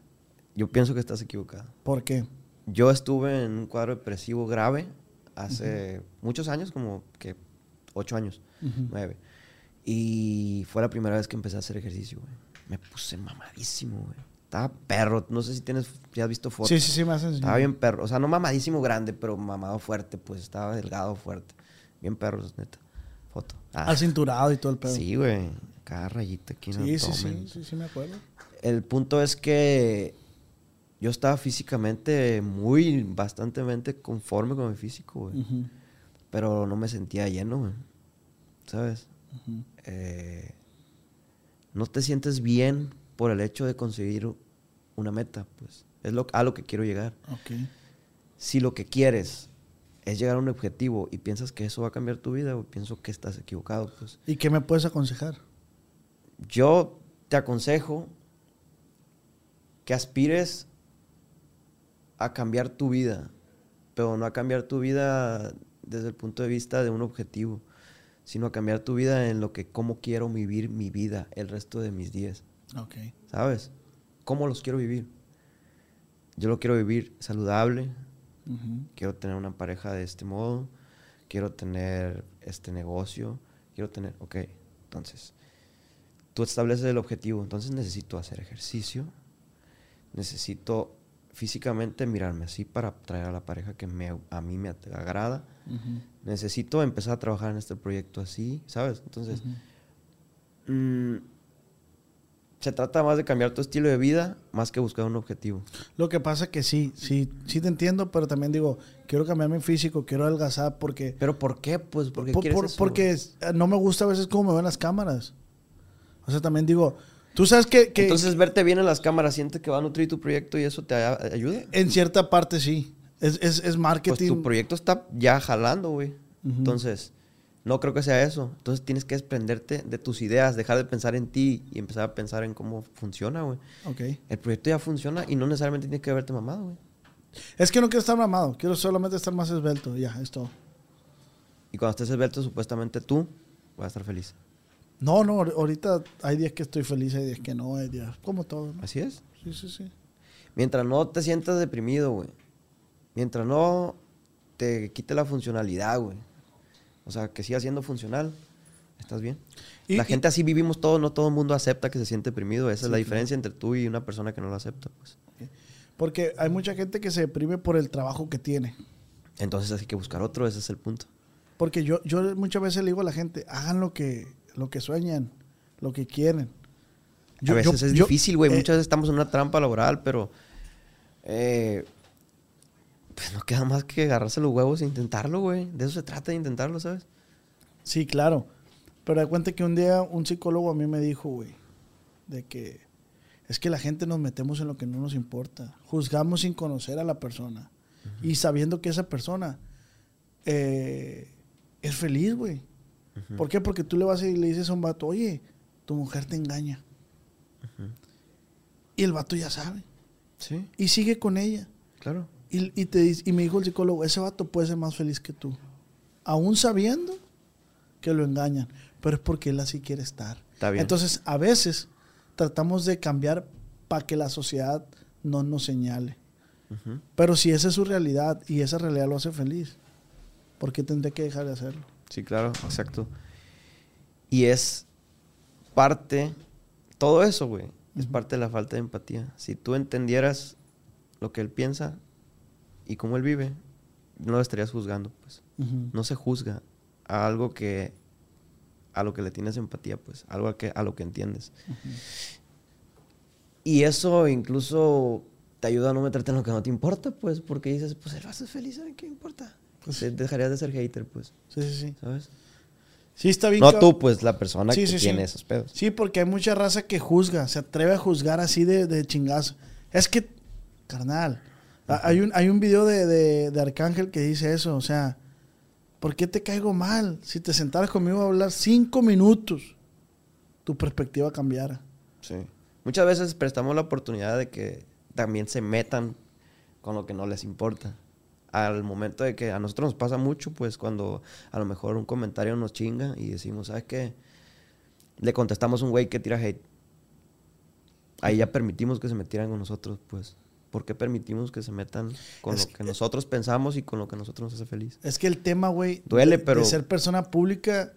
Yo pienso que estás equivocado. ¿Por qué? Yo estuve en un cuadro depresivo grave hace muchos años, como que ocho años, Ujú. nueve. Y fue la primera vez que empecé a hacer ejercicio, güey. Me puse mamadísimo, güey. Estaba perro. No sé si tienes, si has visto fotos. Sí, sí, sí, me hacen Estaba bien perro. O sea, no mamadísimo grande, pero mamado fuerte, pues. Estaba delgado, fuerte. Bien perro, neta. Foto. Ah, Al cinturado y todo el pedo. sí, güey. Cada rayita aquí en el sí, sí, sí, sí, sí, me acuerdo. El punto es que yo estaba físicamente muy, bastantemente conforme con mi físico, güey. Ujú, Pero no me sentía lleno. ¿Sabes? Eh, no te sientes bien por el hecho de conseguir una meta, pues. Es lo, a lo que quiero llegar. Si lo que quieres es llegar a un objetivo y piensas que eso va a cambiar tu vida, güey, pienso que estás equivocado, pues. ¿Y qué me puedes aconsejar? Yo te aconsejo que aspires a cambiar tu vida, pero no a cambiar tu vida desde el punto de vista de un objetivo, sino a cambiar tu vida en lo que cómo quiero vivir mi vida el resto de mis días, Ok. ¿sabes? ¿Cómo los quiero vivir? Yo lo quiero vivir saludable, quiero tener una pareja de este modo, quiero tener este negocio, quiero tener, ok, entonces, tú estableces el objetivo, entonces necesito hacer ejercicio, necesito físicamente mirarme así para atraer a la pareja que me, a mí me agrada, Ujú. necesito empezar a trabajar en este proyecto así, ¿sabes? Entonces, mm, se trata más de cambiar tu estilo de vida más que buscar un objetivo. Lo que pasa que sí, sí, sí te entiendo, pero también digo, quiero cambiar mi físico, quiero adelgazar porque... ¿Pero por qué? Pues, ¿por qué por- quieres por- eso, porque no me gusta a veces cómo me ven las cámaras. O sea, también digo, tú sabes que, que Entonces, verte bien en las cámaras, sientes que va a nutrir tu proyecto y eso te ayuda. en cierta parte sí. Es, es, es Pues marketing. tu proyecto está ya jalando, güey. Entonces, no creo que sea eso. Entonces, tienes que desprenderte de tus ideas, dejar de pensar en ti y empezar a pensar en cómo funciona, güey. Ok. El proyecto ya funciona y no necesariamente tienes que verte mamado, güey. Es que no quiero estar mamado, quiero solamente estar más esbelto. Ya, es todo. Y cuando estés esbelto, supuestamente tú vas a estar feliz. No, no, ahor- ahorita hay días que estoy feliz, hay días que no, hay días como todo. ¿no? Así es. Sí, sí, sí. Mientras no te sientas deprimido, güey. Mientras no te quite la funcionalidad, güey. O sea, que siga siendo funcional. Estás bien. Y- la y- gente así vivimos todos, no todo el mundo acepta que se siente deprimido. Esa es la diferencia entre tú y una persona que no lo acepta, pues. Porque hay mucha gente que se deprime por el trabajo que tiene. Entonces hay que buscar otro, ese es el punto. Porque yo, yo muchas veces le digo a la gente, hagan lo que, lo que sueñan, lo que quieren. Yo- a veces yo- es yo- difícil, güey. eh, Muchas veces estamos en una trampa laboral, pero... eh, pues no queda más que agarrarse los huevos e intentarlo, güey. De eso se trata, de intentarlo, ¿sabes? Sí, claro. Pero da cuenta que un día un psicólogo a mí me dijo, güey, de que es que la gente nos metemos en lo que no nos importa. Juzgamos sin conocer a la persona. Y sabiendo que esa persona eh, es feliz, güey. ¿Por qué? Porque tú le vas y le dices a un vato, oye, tu mujer te engaña. Y el vato ya sabe. Sí, Y sigue con ella. claro. Y, y te, dice- y me dijo el psicólogo, ese vato puede ser más feliz que tú. Aún sabiendo que lo engañan. Pero es porque él así quiere estar. Está bien. Entonces, a veces tratamos de cambiar para que la sociedad no nos señale. Pero si esa es su realidad y esa realidad lo hace feliz, ¿por qué tendré que dejar de hacerlo? Sí, claro, exacto. Y es parte, todo eso, güey, es parte de la falta de empatía. Si tú entendieras lo que él piensa y cómo él vive, no lo estarías juzgando, pues. No se juzga a algo que, a lo que le tienes empatía, pues, algo a, que, a lo que entiendes. Y eso incluso te ayuda a no meterte en lo que no te importa, pues, porque dices, pues, el vaso es feliz, ¿sabes qué importa? Pues Te- dejarías de ser hater, pues, Sí, sí, sí. ¿sabes? Sí, está bien. No tú, pues la persona Sí, que sí, sí. tiene esos pedos. Sí, porque hay mucha raza que juzga, se atreve a juzgar así de, de chingazo. Es que, carnal, a- hay, un, hay un video de, de- de Arcángel que dice eso, o sea, ¿por qué te caigo mal? Si te sentaras conmigo a hablar cinco minutos, tu perspectiva cambiara. Sí. Muchas veces prestamos la oportunidad de que también se metan con lo que no les importa. Al momento de que a nosotros nos pasa mucho, pues cuando a lo mejor un comentario nos chinga y decimos, ¿sabes qué? Le contestamos a un güey que tira hate. Ahí ya permitimos que se metieran con nosotros, pues. ¿Por qué permitimos que se metan con Es lo que nosotros pensamos y con lo que nosotros nos hace feliz? Es que el tema, güey, Duele, de, pero- de ser persona pública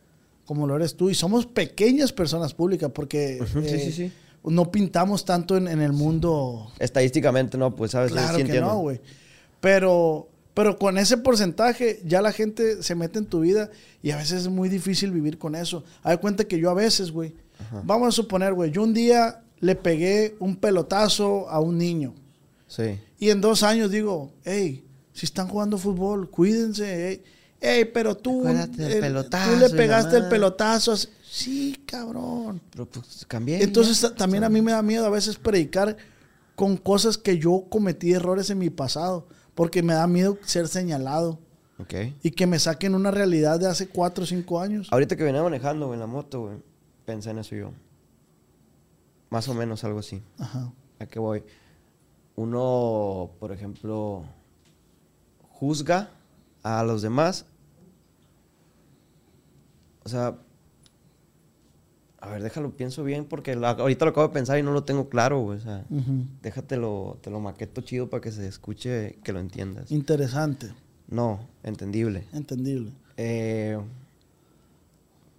como lo eres tú, y somos pequeñas personas públicas porque *laughs* Ujú, sí, eh, sí, sí. no pintamos tanto en, en el mundo Estadísticamente no, pues, ¿sabes? Claro Sí que no, güey. Pero, pero con ese porcentaje ya la gente se mete en tu vida y a veces es muy difícil vivir con eso. Hay cuenta que yo a veces, güey, vamos a suponer, güey, yo un día le pegué un pelotazo a un niño Sí. y en dos años digo, hey, si están jugando fútbol, cuídense. ey". Ey, pero tú, el- pelotazo tú le pegaste el madre". pelotazo. así. Sí, cabrón. Pero pues cambié. Entonces ya. también a mí me da miedo a veces predicar con cosas que yo cometí errores en mi pasado, porque me da miedo ser señalado Ok. y que me saquen una realidad de hace cuatro o cinco años. Ahorita que venía manejando, güey, en la moto, güey, pensé en eso yo. Más o menos algo así. Ajá. ¿A qué voy? Uno, por ejemplo, juzga a los demás. O sea, a ver, déjalo, pienso bien porque la- ahorita lo acabo de pensar y no lo tengo claro, güey. O sea, Ujú. déjatelo, te lo maqueto chido para que se escuche, que lo entiendas. Interesante, No, entendible. entendible. Eh,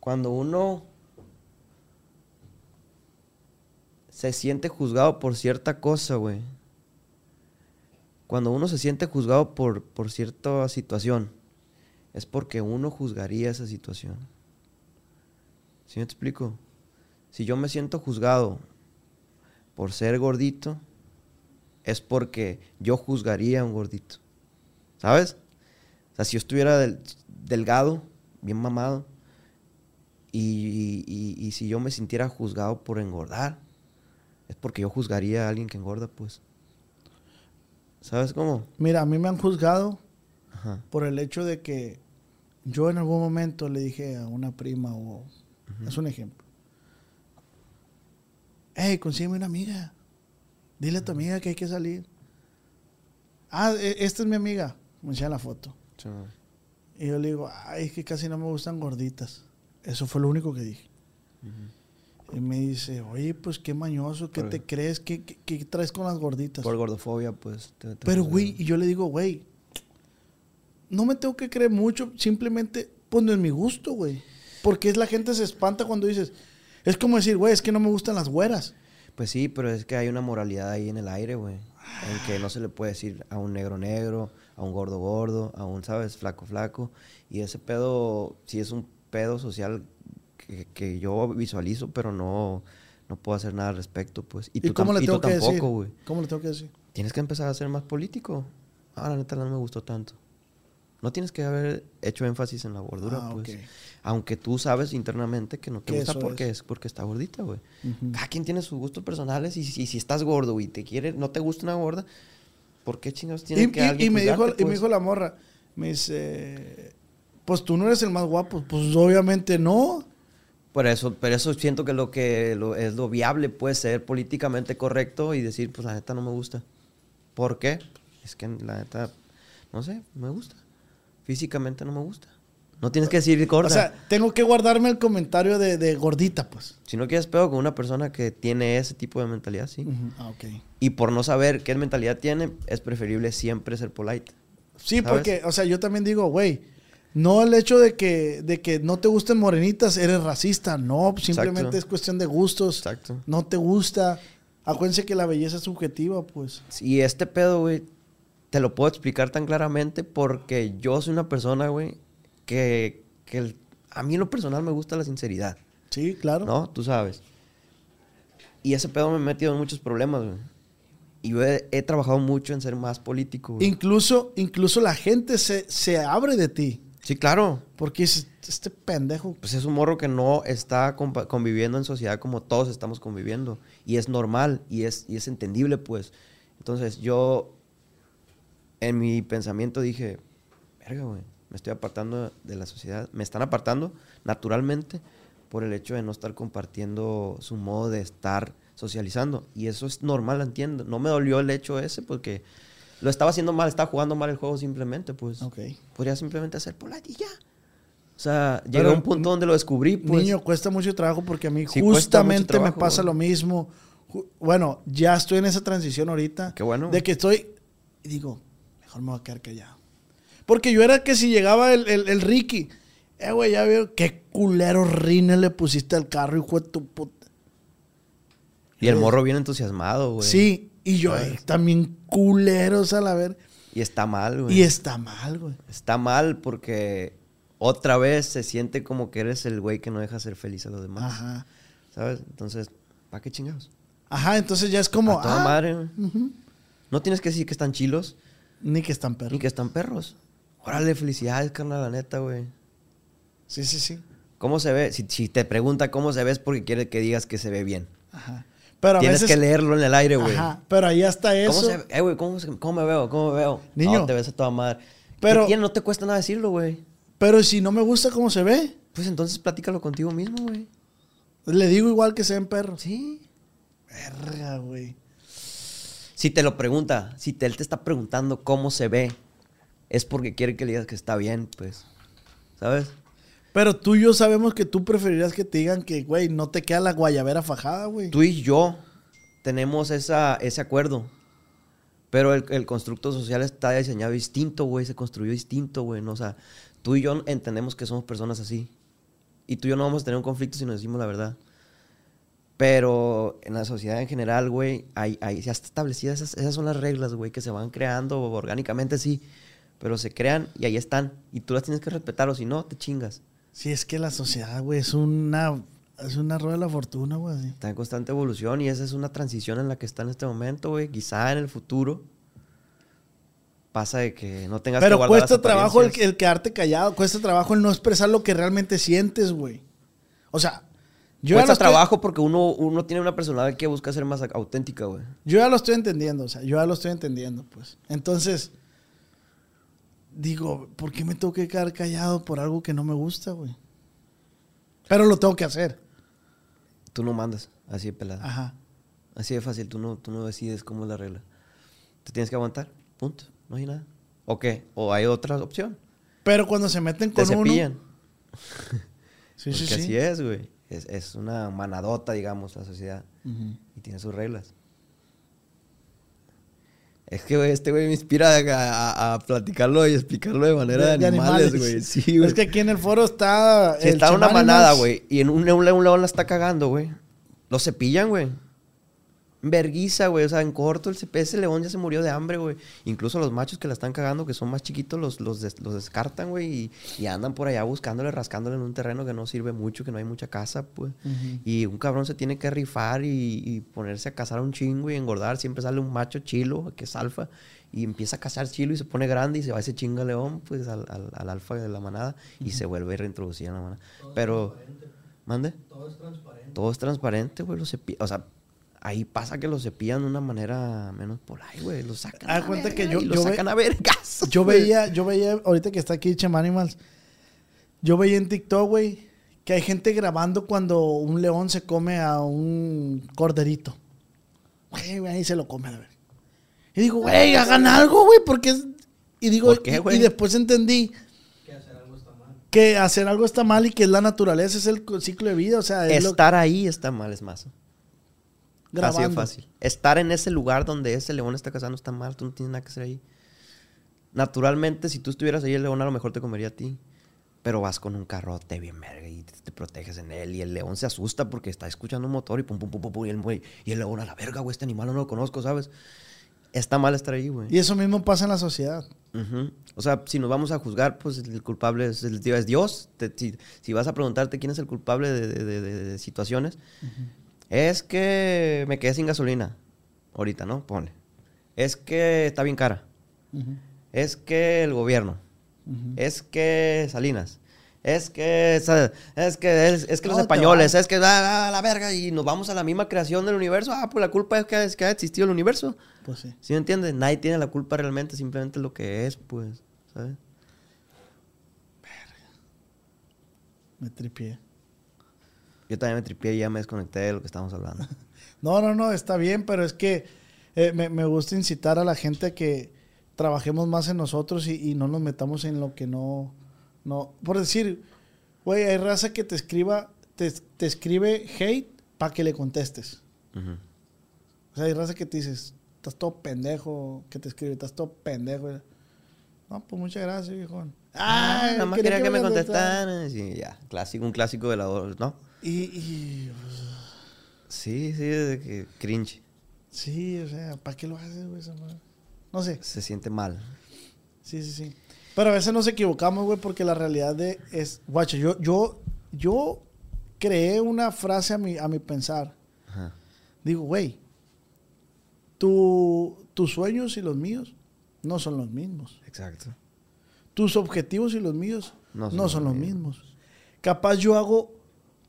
cuando uno se siente juzgado por cierta cosa, güey. Cuando uno se siente juzgado por, por cierta situación, es porque uno juzgaría esa situación. ¿Sí me explico? Si yo me siento juzgado por ser gordito, es porque yo juzgaría a un gordito. ¿Sabes? O sea, si yo estuviera del- delgado, bien mamado, y, y- y si yo me sintiera juzgado por engordar, es porque yo juzgaría a alguien que engorda, pues. ¿Sabes cómo? Mira, a mí me han juzgado Ajá. por el hecho de que yo en algún momento le dije a una prima o es un ejemplo. Hey, consígueme una amiga. Dile a tu amiga que hay que salir. Ah, e- esta es mi amiga. Me enseña la foto. Sí. Y yo le digo, ay, es que casi no me gustan gorditas. Eso fue lo único que dije. Y me dice, oye, pues qué mañoso, ¿qué te crees? ¿Qué, qué, qué traes con las gorditas? Por gordofobia, pues. te- te Pero, güey, y yo le digo, güey, no me tengo que creer mucho, simplemente, pues no es mi gusto, güey. Porque es la gente se espanta cuando dices, es como decir, güey, es que no me gustan las güeras. Pues sí, pero es que hay una moralidad ahí en el aire, güey. En que no se le puede decir a un negro negro, a un gordo gordo, a un, ¿sabes? Flaco flaco. Y ese pedo, sí es un pedo social que, que yo visualizo, pero no, no puedo hacer nada al respecto, pues. Y, ¿Y, tú, cómo tam- le y tú tengo que tampoco, güey. ¿Cómo le tengo que decir? Tienes que empezar a ser más político. Ah, la neta no me gustó tanto. No tienes que haber hecho énfasis en la gordura, Ah, pues. Aunque tú sabes internamente que no te gusta porque es. es. porque está gordita, güey. Cada quien tiene sus gustos personales y si, si estás gordo y te quiere, no te gusta una gorda, ¿por qué chingados tiene Y, que y- alguien y me, dijo, y me pues? dijo la morra, me dice, pues tú no eres el más guapo. Pues obviamente no. Por eso, pero eso siento que lo que lo- es lo viable puede ser políticamente correcto y decir, pues la neta no me gusta. ¿Por qué? Es que la neta, no sé, me gusta. Físicamente no me gusta. No tienes que decir gorda. O sea, tengo que guardarme el comentario de, de gordita, pues. si no quieres pedo con una persona que tiene ese tipo de mentalidad, sí. Ah, ok. Y por no saber qué mentalidad tiene, es preferible siempre ser polite. Sí, ¿Sabes? porque, o sea, yo también digo, güey, no el hecho de que, de que no te gusten morenitas, eres racista. No, simplemente Exacto. es cuestión de gustos. Exacto. No te gusta. Acuérdense que la belleza es subjetiva, pues. Y este pedo, güey, te lo puedo explicar tan claramente porque yo soy una persona, güey, que, que el- a mí en lo personal me gusta la sinceridad, Sí, claro. ¿no? Tú sabes. Y ese pedo me ha metido en muchos problemas, güey. Y yo he, he trabajado mucho en ser más político, güey. Incluso, incluso la gente se, se abre de ti. Sí, claro. Porque dices, este pendejo. Pues es un morro que no está conviviendo en sociedad como todos estamos conviviendo. Y es normal y es, y es entendible, pues. Entonces yo, en mi pensamiento dije, verga, güey, me estoy apartando de la sociedad. Me están apartando naturalmente por el hecho de no estar compartiendo su modo de estar socializando. Y eso es normal, entiendo. No me dolió el hecho ese porque lo estaba haciendo mal, estaba jugando mal el juego simplemente, pues. Ok. Podría simplemente hacer ya. O sea, Pero, llegué a un punto donde lo descubrí, pues. Niño, cuesta mucho trabajo porque a mí Sí, justamente me pasa lo mismo. Bueno, ya estoy en esa transición ahorita. Qué bueno. De que estoy. Digo, mejor me voy a quedar callado. Porque yo era que si llegaba el, el, el Ricky, eh, güey, ya veo qué culero rines le pusiste al carro, hijo de tu puta. Y el morro bien entusiasmado, güey. Sí, y yo eh, también culeros a la ver. Y está mal, güey. Y está mal, güey. Está mal porque otra vez se siente como que eres el güey que no deja ser feliz a los demás. Ajá. ¿Sabes? Entonces, ¿para qué chingados? Ajá, entonces ya es como. a toda ah, madre, güey. ujú. No tienes que decir que están chilos Ni que están perros. ni que están perros. Órale, felicidades, carnal, la neta, güey. Sí, sí, sí. ¿Cómo se ve? Si, si te pregunta cómo se ve es porque quiere que digas que se ve bien. Ajá. Pero a Tienes veces. que leerlo en el aire, güey. Ajá. Pero ahí hasta eso. ¿Cómo se ve? Eh, güey, ¿cómo, se- cómo me veo? ¿Cómo me veo? Niño. No, te ves a toda madre. Pero-. No te cuesta nada decirlo, güey. Pero si no me gusta cómo se ve, Pues entonces platícalo contigo mismo, güey. le digo igual que sean perros. Sí. Verga, güey. Si te lo pregunta, si te- él te está preguntando cómo se ve, es porque quiere que le digas que está bien, pues. ¿Sabes? Pero tú y yo sabemos que tú preferirías que te digan que, güey, no te queda la guayabera fajada, güey. Tú y yo tenemos esa, ese acuerdo. Pero el, el constructo social está diseñado distinto, güey. Se construyó distinto, güey. ¿no? O sea, tú y yo entendemos que somos personas así. Y tú y yo no vamos a tener un conflicto si nos decimos la verdad. Pero en la sociedad en general, güey, hay, hay, ya está establecidas esas, esas son las reglas, güey, que se van creando orgánicamente, sí. Pero se crean y ahí están. Y tú las tienes que respetar, o si no, te chingas. Sí, es que la sociedad, güey, es una, es una rueda de la fortuna, güey. Está en constante evolución y esa es una transición en la que está en este momento, güey. Quizá en el futuro pasa de que no tengas que Pero guardar cuesta trabajo el, el quedarte callado, cuesta trabajo el no expresar lo que realmente sientes, güey. O sea, yo Cuesta estoy, trabajo porque uno, uno tiene una personalidad que busca ser más auténtica, güey. yo ya lo estoy entendiendo, o sea, yo ya lo estoy entendiendo, pues. Entonces, digo, ¿por qué me tengo que quedar callado por algo que no me gusta, güey? Pero lo tengo que hacer. Tú no mandas así de pelada. Ajá. Así de fácil, tú no, tú no decides cómo es la regla. Te tienes que aguantar, punto. No hay nada. ¿O qué? ¿O hay otra opción? Pero cuando se meten Te con uno. cepillan. Sí, *laughs* Porque sí, sí. así es, güey. Es, es una manadota, digamos, la sociedad. Y tiene sus reglas. Es que, güey, este güey me inspira a, a- a platicarlo y explicarlo de manera de, animales, güey. Sí, güey. Es que aquí en el foro está. Si el está una manada, güey, y en un león, un león la está cagando, güey. Lo cepillan, güey. Verguiza, güey. O sea, en corto, el, ese- ese león ya se murió de hambre, güey. Incluso los machos que la están cagando, que son más chiquitos, los, los, des- los descartan, güey. Y, y andan por allá buscándole, rascándole en un terreno que no sirve mucho, que no hay mucha casa, pues. Y un cabrón se tiene que rifar y, y ponerse a cazar un chingo y engordar. Siempre sale un macho chilo, que es alfa, y empieza a cazar chilo y se pone grande y se va ese chinga león, pues, al, al- al alfa de la manada y se vuelve a reintroducir en la manada. Pero, ¿mande? Todo es transparente. Todo es transparente, güey. Los o sea, ahí pasa que los cepillan de una manera menos polar, güey. Los sacan Haz a cuenta verga que yo- y los yo ve- sacan a vergas. Yo veía, yo veía, ahorita que está aquí Chem Animals, yo veía en TikTok, güey, que hay gente grabando cuando un león se come a un corderito. Güey, güey, ahí se lo come, a ver. Y digo, güey, hagan algo, güey, porque es... Y digo, ¿Por qué, y- güey? y, después entendí Que hacer algo está mal. que hacer algo está mal y que es la naturaleza, es el ciclo de vida, o sea, es lo- Estar ahí está mal, es más. Así de grabando. fácil. Estar en ese lugar donde ese león está cazando está mal, tú no tienes nada que hacer ahí. Naturalmente, si tú estuvieras ahí, el león a lo mejor te comería a ti. Pero vas con un carrote bien verga y te, te proteges en él. Y el león se asusta porque está escuchando un motor y pum, pum, pum, pum, pum, y el, güey- y el león a la verga, güey, este animal no lo conozco, ¿sabes? Está mal estar ahí, güey. Y eso mismo pasa en la sociedad. O sea, si nos vamos a juzgar, pues el culpable es, Dios. Te- si, si vas a preguntarte quién es el culpable de, de- de- de- de situaciones, es que me quedé sin gasolina. Ahorita, ¿no? Ponle. Es que está bien cara. Es que el gobierno. Es que Salinas. Es que, es que, es, es que los españoles, es que ah, ah, la verga y nos vamos a la misma creación del universo. Ah, pues la culpa es que, es que ha existido el universo. Pues sí. ¿Sí me entiendes? Nadie tiene la culpa realmente, simplemente lo que es, pues, ¿sabes? Me tripié. Yo también me tripié y ya me desconecté de lo que estamos hablando. *laughs* No, no, no, está bien, pero es que eh, me, me gusta incitar a la gente a que trabajemos más en nosotros y, y no nos metamos en lo que no, no. Por decir, güey, hay raza que te escriba, te, te escribe hate para que le contestes. O sea, hay raza que te dices, estás todo pendejo, que te escribe, estás todo pendejo. No, pues muchas gracias, viejo. Ah, nada más quería que me contestaran. Sí, ya, clásico, un clásico de la ¿no? Y, y, pues, Sí, sí, de que cringe. sí, o sea, ¿para qué lo haces, güey? No sé. Se siente mal. Sí, sí, sí. Pero a veces nos equivocamos, güey, porque la realidad de es, guacho, yo, yo, yo creé una frase a mi, a mi pensar. Ajá. Digo, güey, tu- tus sueños y los míos no son los mismos. Exacto. tus objetivos y los míos No no son los mismos. Capaz yo hago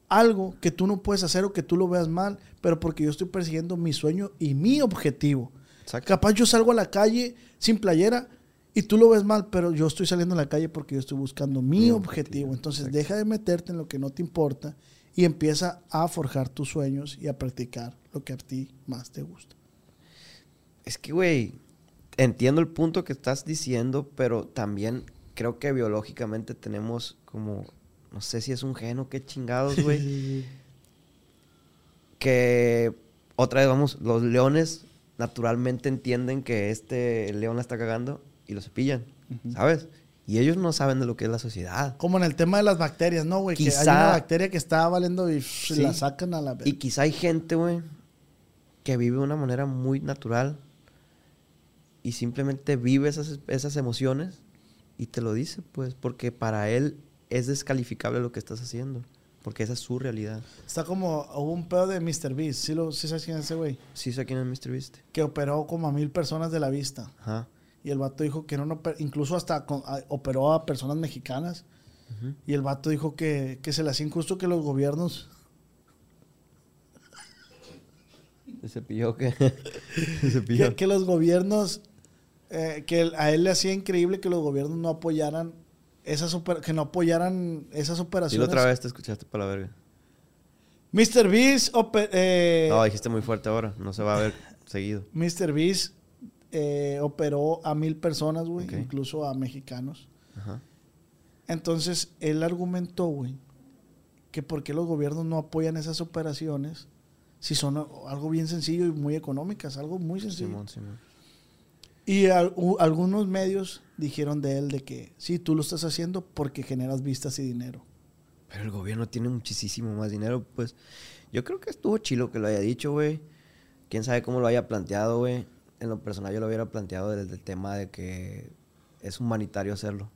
algo que tú no puedes hacer o que tú lo veas mal, pero porque yo estoy persiguiendo mi sueño y mi objetivo. Exacto. Capaz yo salgo a la calle sin playera y tú lo ves mal, pero yo estoy saliendo a la calle porque yo estoy buscando mi, Mi objetivo. objetivo, Entonces exacto. deja de meterte en lo que no te importa y empieza a forjar tus sueños y a practicar lo que a ti más te gusta. Es que, güey, entiendo el punto que estás diciendo, pero también creo que biológicamente tenemos como, no sé si es un gen o qué chingados, güey, que otra vez vamos, los leones naturalmente entienden que este león la está cagando y lo cepillan, ¿sabes? Y ellos no saben de lo que es la sociedad. Como en el tema de las bacterias, ¿no, güey? Que hay Quizá- una bacteria que está valiendo y Sí. la sacan a la vez. Y quizá hay gente, güey, que vive de una manera muy natural y simplemente vive esas, esas emociones y te lo dice, pues, porque para él es descalificable lo que estás haciendo, porque esa es su realidad. Está como, hubo un pedo de Mr. Beast, ¿sí, lo, sí sabes quién es ese güey? Sí sé quién es Mr. Beast. Que operó como a mil personas de la vista. Ajá. Y el vato dijo que no, incluso hasta con- a- operó a personas mexicanas. Y el vato dijo que, que se le hacía injusto que los gobiernos... Se cepilló que... Se. *laughs* Que, que los gobiernos... eh, que a él le hacía increíble que los gobiernos no apoyaran esas oper- que no apoyaran esas operaciones. la otra vez te escuchaste para la verga. Mr. Beast eh, No, dijiste muy fuerte ahora. No se va a ver *laughs* seguido. Mr. Beast eh, operó a mil personas, güey, incluso a mexicanos. Ajá. Entonces, él argumentó, güey, que por qué los gobiernos no apoyan esas operaciones si son algo bien sencillo y muy económicas, algo muy sencillo. Simón, Simón. Y u- algunos medios dijeron de él de que sí, tú lo estás haciendo porque generas vistas y dinero. Pero el gobierno tiene muchísimo más dinero, pues. Yo creo que estuvo chilo que lo haya dicho, güey. Quién sabe cómo lo haya planteado, güey. En lo personal yo lo hubiera planteado desde el tema de que es humanitario hacerlo.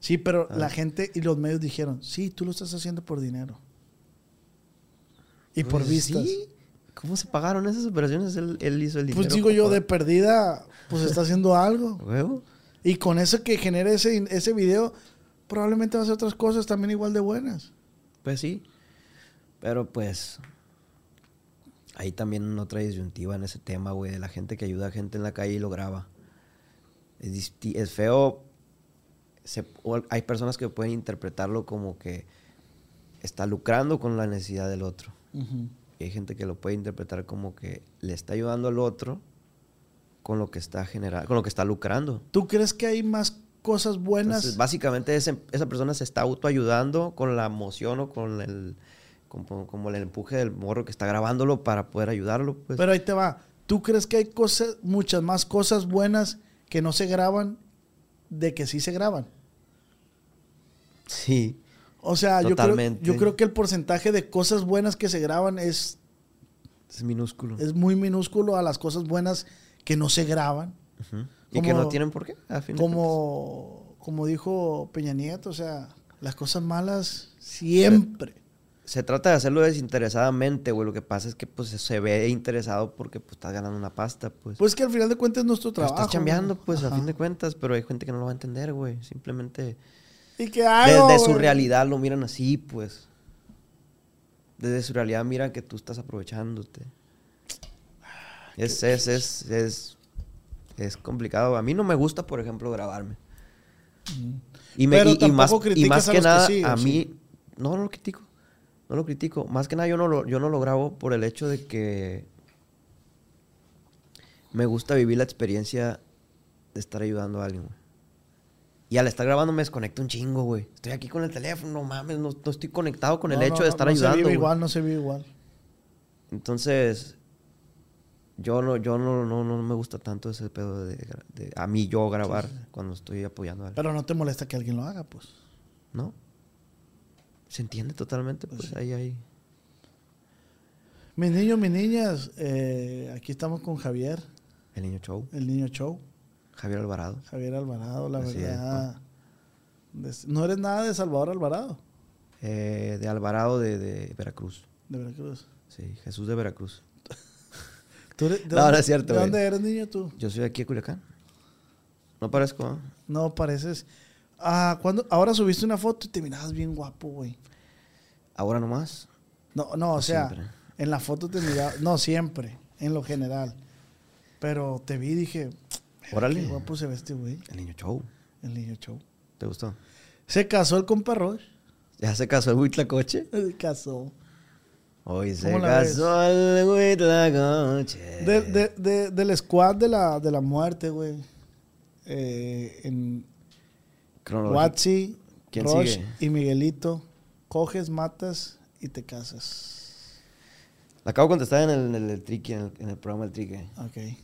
Sí, pero Ah. la gente y los medios dijeron, sí, tú lo estás haciendo por dinero. Y por Pues, vistas. sí. ¿Cómo se pagaron esas operaciones? Él, él hizo el dinero. Pues digo yo, de perdida, pues está haciendo algo. *laughs* ¿Huevo? Y con eso que genere ese, ese video, probablemente va a hacer otras cosas también igual de buenas. Pues sí. Pero pues. Hay también otra disyuntiva en ese tema, güey, de la gente que ayuda a gente en la calle y lo graba. Es, feo. se- hay personas que pueden interpretarlo como que está lucrando con la necesidad del otro. Y hay gente que lo puede interpretar como que le está ayudando al otro con lo que está generando, con lo que está lucrando. ¿Tú crees que hay más cosas buenas? Entonces, básicamente ese- esa persona se está autoayudando con la emoción o con el como, como el empuje del morro que está grabándolo para poder ayudarlo. Pues. Pero ahí te va. ¿Tú crees que hay cosas, muchas más cosas buenas que no se graban de que sí se graban? sí, O sea, yo creo, yo creo que el porcentaje de cosas buenas que se graban es, es minúsculo. es muy minúsculo a las cosas buenas que no se graban. Y que no tienen por qué. a fin de. Como, como dijo Peña Nieto, o sea, las cosas malas siempre. Se trata de hacerlo desinteresadamente, güey. Lo que pasa es que pues se ve interesado porque pues estás ganando una pasta, pues. Pues que al final de cuentas es nuestro Pero trabajo. estás chambeando, pues, a Ajá. fin de cuentas, pero hay gente que no lo va a entender, güey. Simplemente ¿Y qué hago, desde su realidad lo miran así, pues. Desde su realidad miran que tú estás aprovechándote. Es, es, es, es, es complicado. A mí no me gusta, por ejemplo, grabarme. Y, me, Pero y- y más, y más que nada, sí, ¿o a sí? mí, no lo critico. No lo critico. Más que nada, yo no lo, yo no lo grabo por el hecho de que me gusta vivir la experiencia de estar ayudando a alguien, güey. Y al estar grabando me desconecto un chingo, güey. Estoy aquí con el teléfono, no mames, no, no estoy conectado con el No, hecho no, de no, estar no ayudando. Se vive güey. igual, no se vive igual. Entonces, yo no, yo no, no, no me gusta tanto ese pedo de, a mí yo grabar cuando estoy apoyando a alguien. Pero no te molesta que alguien lo haga, pues. ¿No? Se entiende totalmente, pues ahí, ahí. Mis niños, mis niñas, eh, aquí estamos con Javier, El niño show. el niño show. Javier Alvarado. Javier Alvarado, la Así es, verdad. no eres nada de Salvador Alvarado, Eh, de Alvarado de, de Veracruz. de Veracruz. Sí, Jesús de Veracruz. ¿Tú eres- de No, dónde- no es cierto, ¿De güey. dónde eres niño tú? Yo soy de aquí de Culiacán. No parezco, ¿ah? No pareces. Ah, cuando, ahora subiste una foto y te mirabas bien guapo, güey. Ahora nomás. No, no, o O sea, siempre. en la foto te mirabas, no siempre, en lo general. Pero te vi y dije, Órale. qué guapo se ve este güey, El niño show. el niño show. ¿Te gustó? Se casó el compa Roche. ¿Ya se casó el Huitlacoche? Se casó. Hoy se ¿Cómo la casó el Huitlacoche. De, de- de- del squad de la, de la muerte, güey. Eh, en. Watsi, ¿Quién Roche sigue? y Miguelito. Coges, matas y te casas. La acabo de contestar en el, en el triqui, en el, en el programa del triqui. Ok.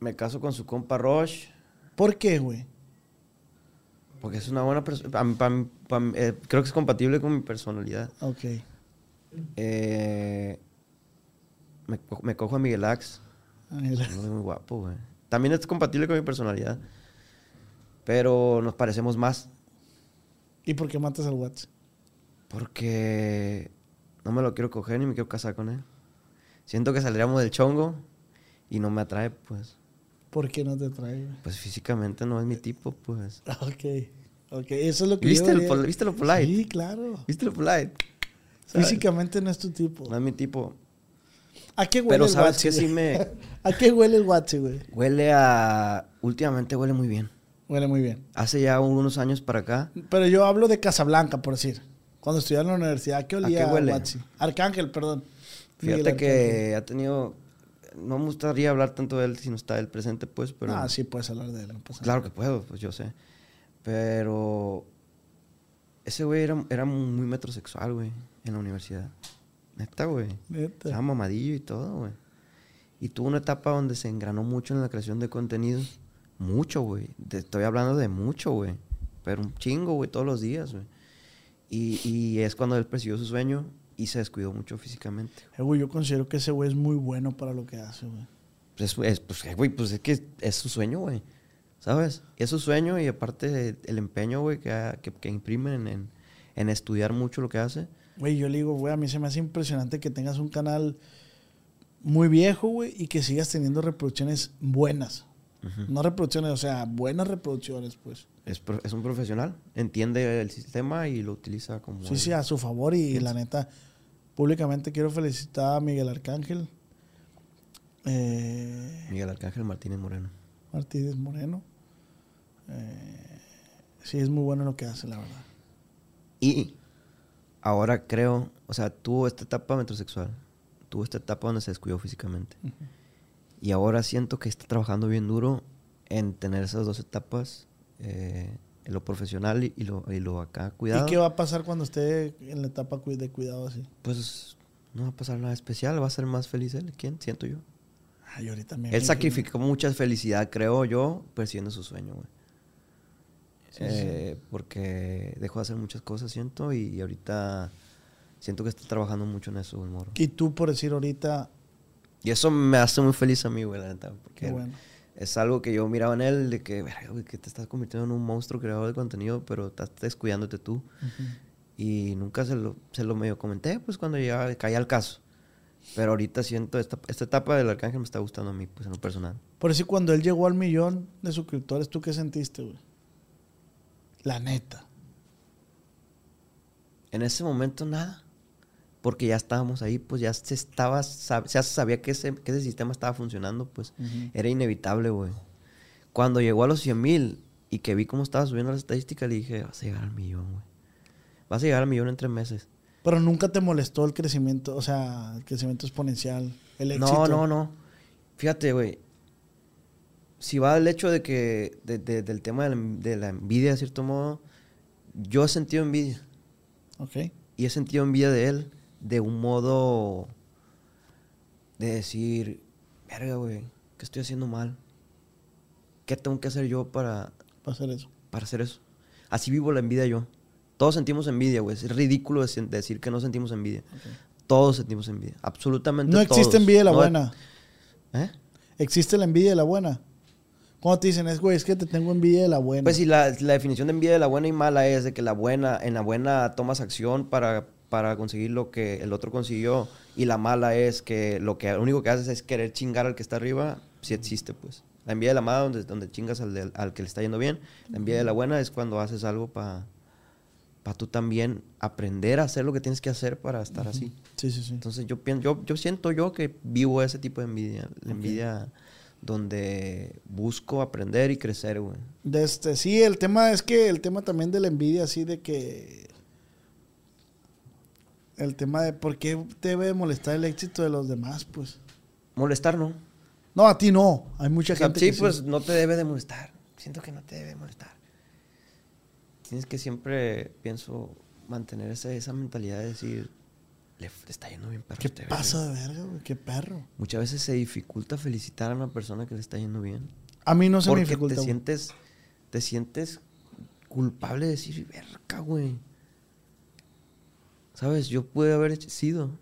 Me caso con su compa Roche. ¿Por qué, güey? Porque es una buena persona. creo que es compatible con mi personalidad. Ok. Eh, me, co- me cojo a Miguel Ax. La- Muy, muy guapo, güey. También es compatible con mi personalidad. Pero nos parecemos más. ¿Y por qué matas al WhatsApp? Porque no me lo quiero coger ni me quiero casar con él. Siento que saldríamos del chongo y no me atrae, pues. ¿Por qué no te trae? güey? Pues físicamente no es mi tipo, pues. *laughs* Ok. Ok, eso es lo que ¿Viste, yo el, pol- ¿Viste lo polite? Sí, claro. ¿Viste lo polite? ¿Sabes? Físicamente no es tu tipo. No es mi tipo. ¿A qué huele Pero el sabes que sí me... *laughs* ¿A qué huele el guachi, güey? Huele a... Últimamente huele muy bien. Huele muy bien. Hace ya unos años para acá. Pero yo hablo de Casablanca, por decir. Cuando estudiaba en la universidad, ¿qué olía qué huele? guachi? Arcángel, perdón. Miguel Fíjate Arcángel. que ha tenido... No me gustaría hablar tanto de él si no está el presente, pues, pero... Ah, sí puedes hablar de él. no pasa Claro que puedo, pues yo sé. Pero... Ese güey era, era muy metrosexual, güey, en la universidad. Neta, güey. Neta. Estaba mamadillo y todo, güey. Y tuvo una etapa donde se engranó mucho en la creación de contenido. Mucho, güey. Te estoy hablando de mucho, güey. Pero un chingo, güey, todos los días, güey. Y, y es cuando él persiguió su sueño y se descuidó mucho físicamente. Eh, güey, yo considero que ese güey es muy bueno para lo que hace, güey. Pues, es, es- pues, eh, güey, pues es que es su sueño, güey. ¿Sabes? Es su sueño y aparte el empeño, güey, que, que, que imprime en, en- en estudiar mucho lo que hace. Güey, yo le digo, güey, a mí se me hace impresionante que tengas un canal muy viejo, güey, y que sigas teniendo reproducciones buenas. No reproducciones, o sea, buenas reproducciones, pues. Es, un profesional, entiende el sistema y lo utiliza como... Sí, sí, a su favor y la neta, públicamente quiero felicitar a Miguel Arcángel, eh, Miguel Arcángel Martínez Moreno. Martínez Moreno. Eh, sí, es muy bueno lo que hace, la verdad. Y ahora creo, o sea, tuvo esta etapa metrosexual, tuvo esta etapa donde se descuidó físicamente. Y ahora siento que está trabajando bien duro en tener esas dos etapas, eh, en lo profesional y, y lo, y lo acá cuidado. ¿Y qué va a pasar cuando esté en la etapa de cuidado así? Pues no va a pasar nada especial, va a ser más feliz él. ¿Quién? Siento yo. Ay, ahorita me Él imagino. sacrificó mucha felicidad, creo yo, persiguiendo su sueño, güey. Sí, sí. Eh, Porque dejó de hacer muchas cosas, siento, y, ahorita siento que está trabajando mucho en eso, güey, morro. Y tú, por decir ahorita, Y eso me hace muy feliz a mí, güey, la neta. Porque bueno. es algo que yo miraba en él, de que, güey, que te estás convirtiendo en un monstruo creador de contenido, pero estás descuidándote tú. Y nunca se lo, se lo medio comenté, pues, cuando llegaba, caía al caso. Pero ahorita siento, esta, esta etapa del Arcángel me está gustando a mí, pues, en lo personal. Por decir, cuando él llegó al millón de suscriptores, ¿tú qué sentiste, güey? La neta. En ese momento nada. Porque ya estábamos ahí, pues ya se estaba, sab- se sabía que ese, que ese sistema estaba funcionando, pues era inevitable, güey. Cuando llegó a los 100 mil y que vi cómo estaba subiendo las estadísticas, le dije, vas a llegar al millón, güey. Vas a llegar al millón en tres meses. Pero nunca te molestó el crecimiento, o sea, el crecimiento exponencial, el éxito. No, no, no. Fíjate, güey. Si va el hecho de que, de- de- del tema de la, de la envidia, de cierto modo, yo he sentido envidia. Ok. Y he sentido envidia de él de un modo de decir, verga, güey, ¿qué estoy haciendo mal? ¿Qué tengo que hacer yo para, Para hacer eso. para hacer eso? Así vivo la envidia yo. Todos sentimos envidia, güey. Es ridículo deci- decir que no sentimos envidia. Todos sentimos envidia. Absolutamente No todos. existe envidia de la No- buena. ¿Eh? Existe la envidia de la buena. Cuando te dicen, es güey, es que te tengo envidia de la buena. Pues si la, la definición de envidia de la buena y mala es de que la buena, en la buena tomas acción para, para conseguir lo que el otro consiguió y la mala es que lo que lo único que haces es querer chingar al que está arriba, sí existe, pues. La envidia de la mala donde, donde chingas al, al que le está yendo bien. La envidia de la buena es cuando haces algo para tú también aprender a hacer lo que tienes que hacer para estar así. Sí, sí, sí. Entonces yo pienso, yo, yo siento yo que vivo ese tipo de envidia. La envidia donde busco aprender y crecer, güey. Este, sí, el tema es que el tema también de la envidia, así de que. El tema de por qué te debe molestar el éxito de los demás, pues. Molestar, ¿no? No, a ti no. Hay mucha O sea, gente sí, que pues no te debe de molestar. Siento que no te debe molestar. Tienes que siempre, pienso, mantener esa, esa mentalidad de decir, le, le está yendo bien perro. ¿Qué este pasa verga". de verga, güey? ¿Qué perro? Muchas veces se dificulta felicitar a una persona que le está yendo bien. A mí no se me porque dificulta. te sientes, te sientes culpable de decir, verga, güey. ¿Sabes? Yo pude haber sido.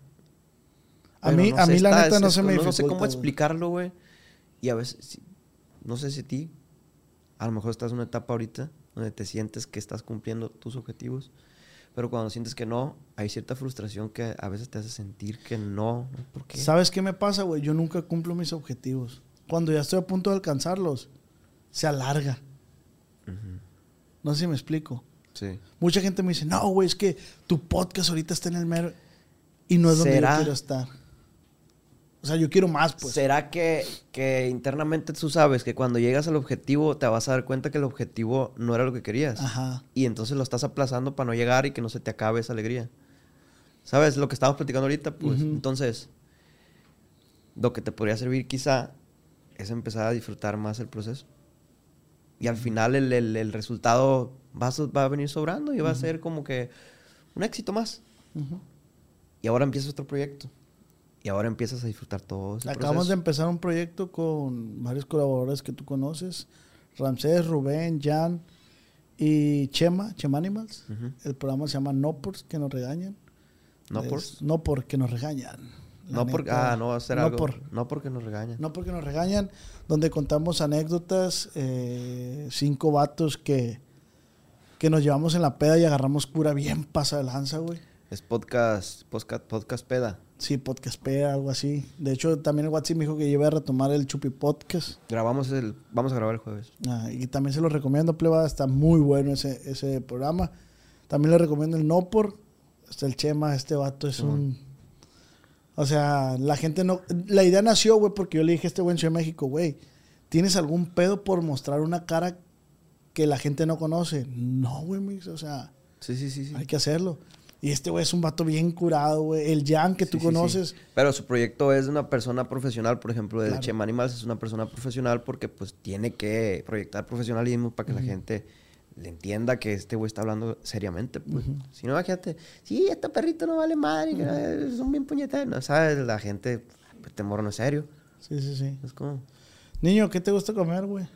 A mí- a mí la está- neta es- no se me No sé dificulta, cómo explicarlo, güey. Y a veces, no sé si a ti, a lo mejor estás en una etapa ahorita donde te sientes que estás cumpliendo tus objetivos, pero cuando sientes que no, hay cierta frustración que a veces te hace sentir que no. ¿no? ¿Por qué? ¿Sabes qué me pasa, güey? Yo nunca cumplo mis objetivos. Cuando ya estoy a punto de alcanzarlos, se alarga. No sé si me explico. Sí. Mucha gente me dice, no, güey, es que tu podcast ahorita está en el mero... Y no es donde ¿Será? yo quiero estar. O sea, yo quiero más, pues. ¿Será que, que internamente tú sabes que cuando llegas al objetivo te vas a dar cuenta que el objetivo no era lo que querías? Ajá. Y entonces lo estás aplazando para no llegar y que no se te acabe esa alegría. ¿Sabes? Lo que estamos platicando ahorita, pues. Entonces, lo que te podría servir quizá es empezar a disfrutar más el proceso. Y al final el, el- el resultado va a, va a venir sobrando y va a ser como que un éxito más. Y ahora empiezas otro proyecto. Y ahora empiezas a disfrutar todo ese Acabamos de empezar un proyecto con varios colaboradores que tú conoces. Ramsés, Rubén, Jan y Chema, Chema Animals. El programa se llama No Por, que nos regañan. ¿No Es- por? No porque nos regañan. No porque, ah, no va a ser No algo. por. No porque nos regañan. No porque nos regañan, donde contamos anécdotas, eh, cinco vatos que, que nos llevamos en la peda y agarramos cura bien pasa de lanza, güey. Es podcast, podcast, podcast peda. Sí, podcast peda, algo así. De hecho, también el WhatsApp me dijo que iba a retomar el Chupi Podcast. Grabamos el, vamos a grabar el jueves. Ah, y también se lo recomiendo, pleba. Está muy bueno ese, ese programa. También le recomiendo el No Por. Está el Chema, este vato es un... O sea, la gente no... La idea nació, güey, porque yo le dije a este güey en Ciudad de México, güey, ¿tienes algún pedo por mostrar una cara que la gente no conoce? No, güey, o sea, Sí, sí, sí, sí. hay que hacerlo. Y este güey es un vato bien curado, güey. El Jan que tú sí, sí. conoces... Pero su proyecto es de una persona profesional, por ejemplo, de Claro. Chema Animals es una persona profesional porque pues tiene que proyectar profesionalismo para que la gente le entienda que este güey está hablando seriamente. Pues. Si no, imagínate, sí, este perrito no vale madre, que, eh, son bien puñetas. No, ¿sabes? La gente, este morro no es serio. Sí, sí, sí. Es como, Niño, ¿qué te gusta comer, güey?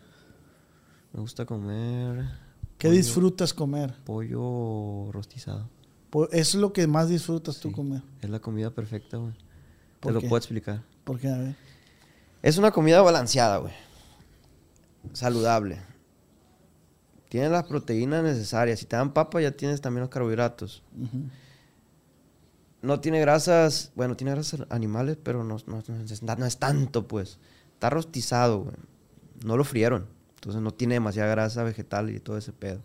Me gusta comer ¿Qué Pollo. disfrutas comer? pollo rostizado. Es lo que más disfrutas tú comer. Es la comida perfecta, güey. Te ¿Por lo qué? puedo explicar. Porque, a ver. Es una comida balanceada, güey. Saludable. Tiene las proteínas necesarias. Si te dan papa, ya tienes también los carbohidratos. No tiene grasas, bueno, tiene grasas animales, pero no, no- no es, no es tanto, pues. Está rostizado, güey. No lo frieron. Entonces no tiene demasiada grasa vegetal y todo ese pedo.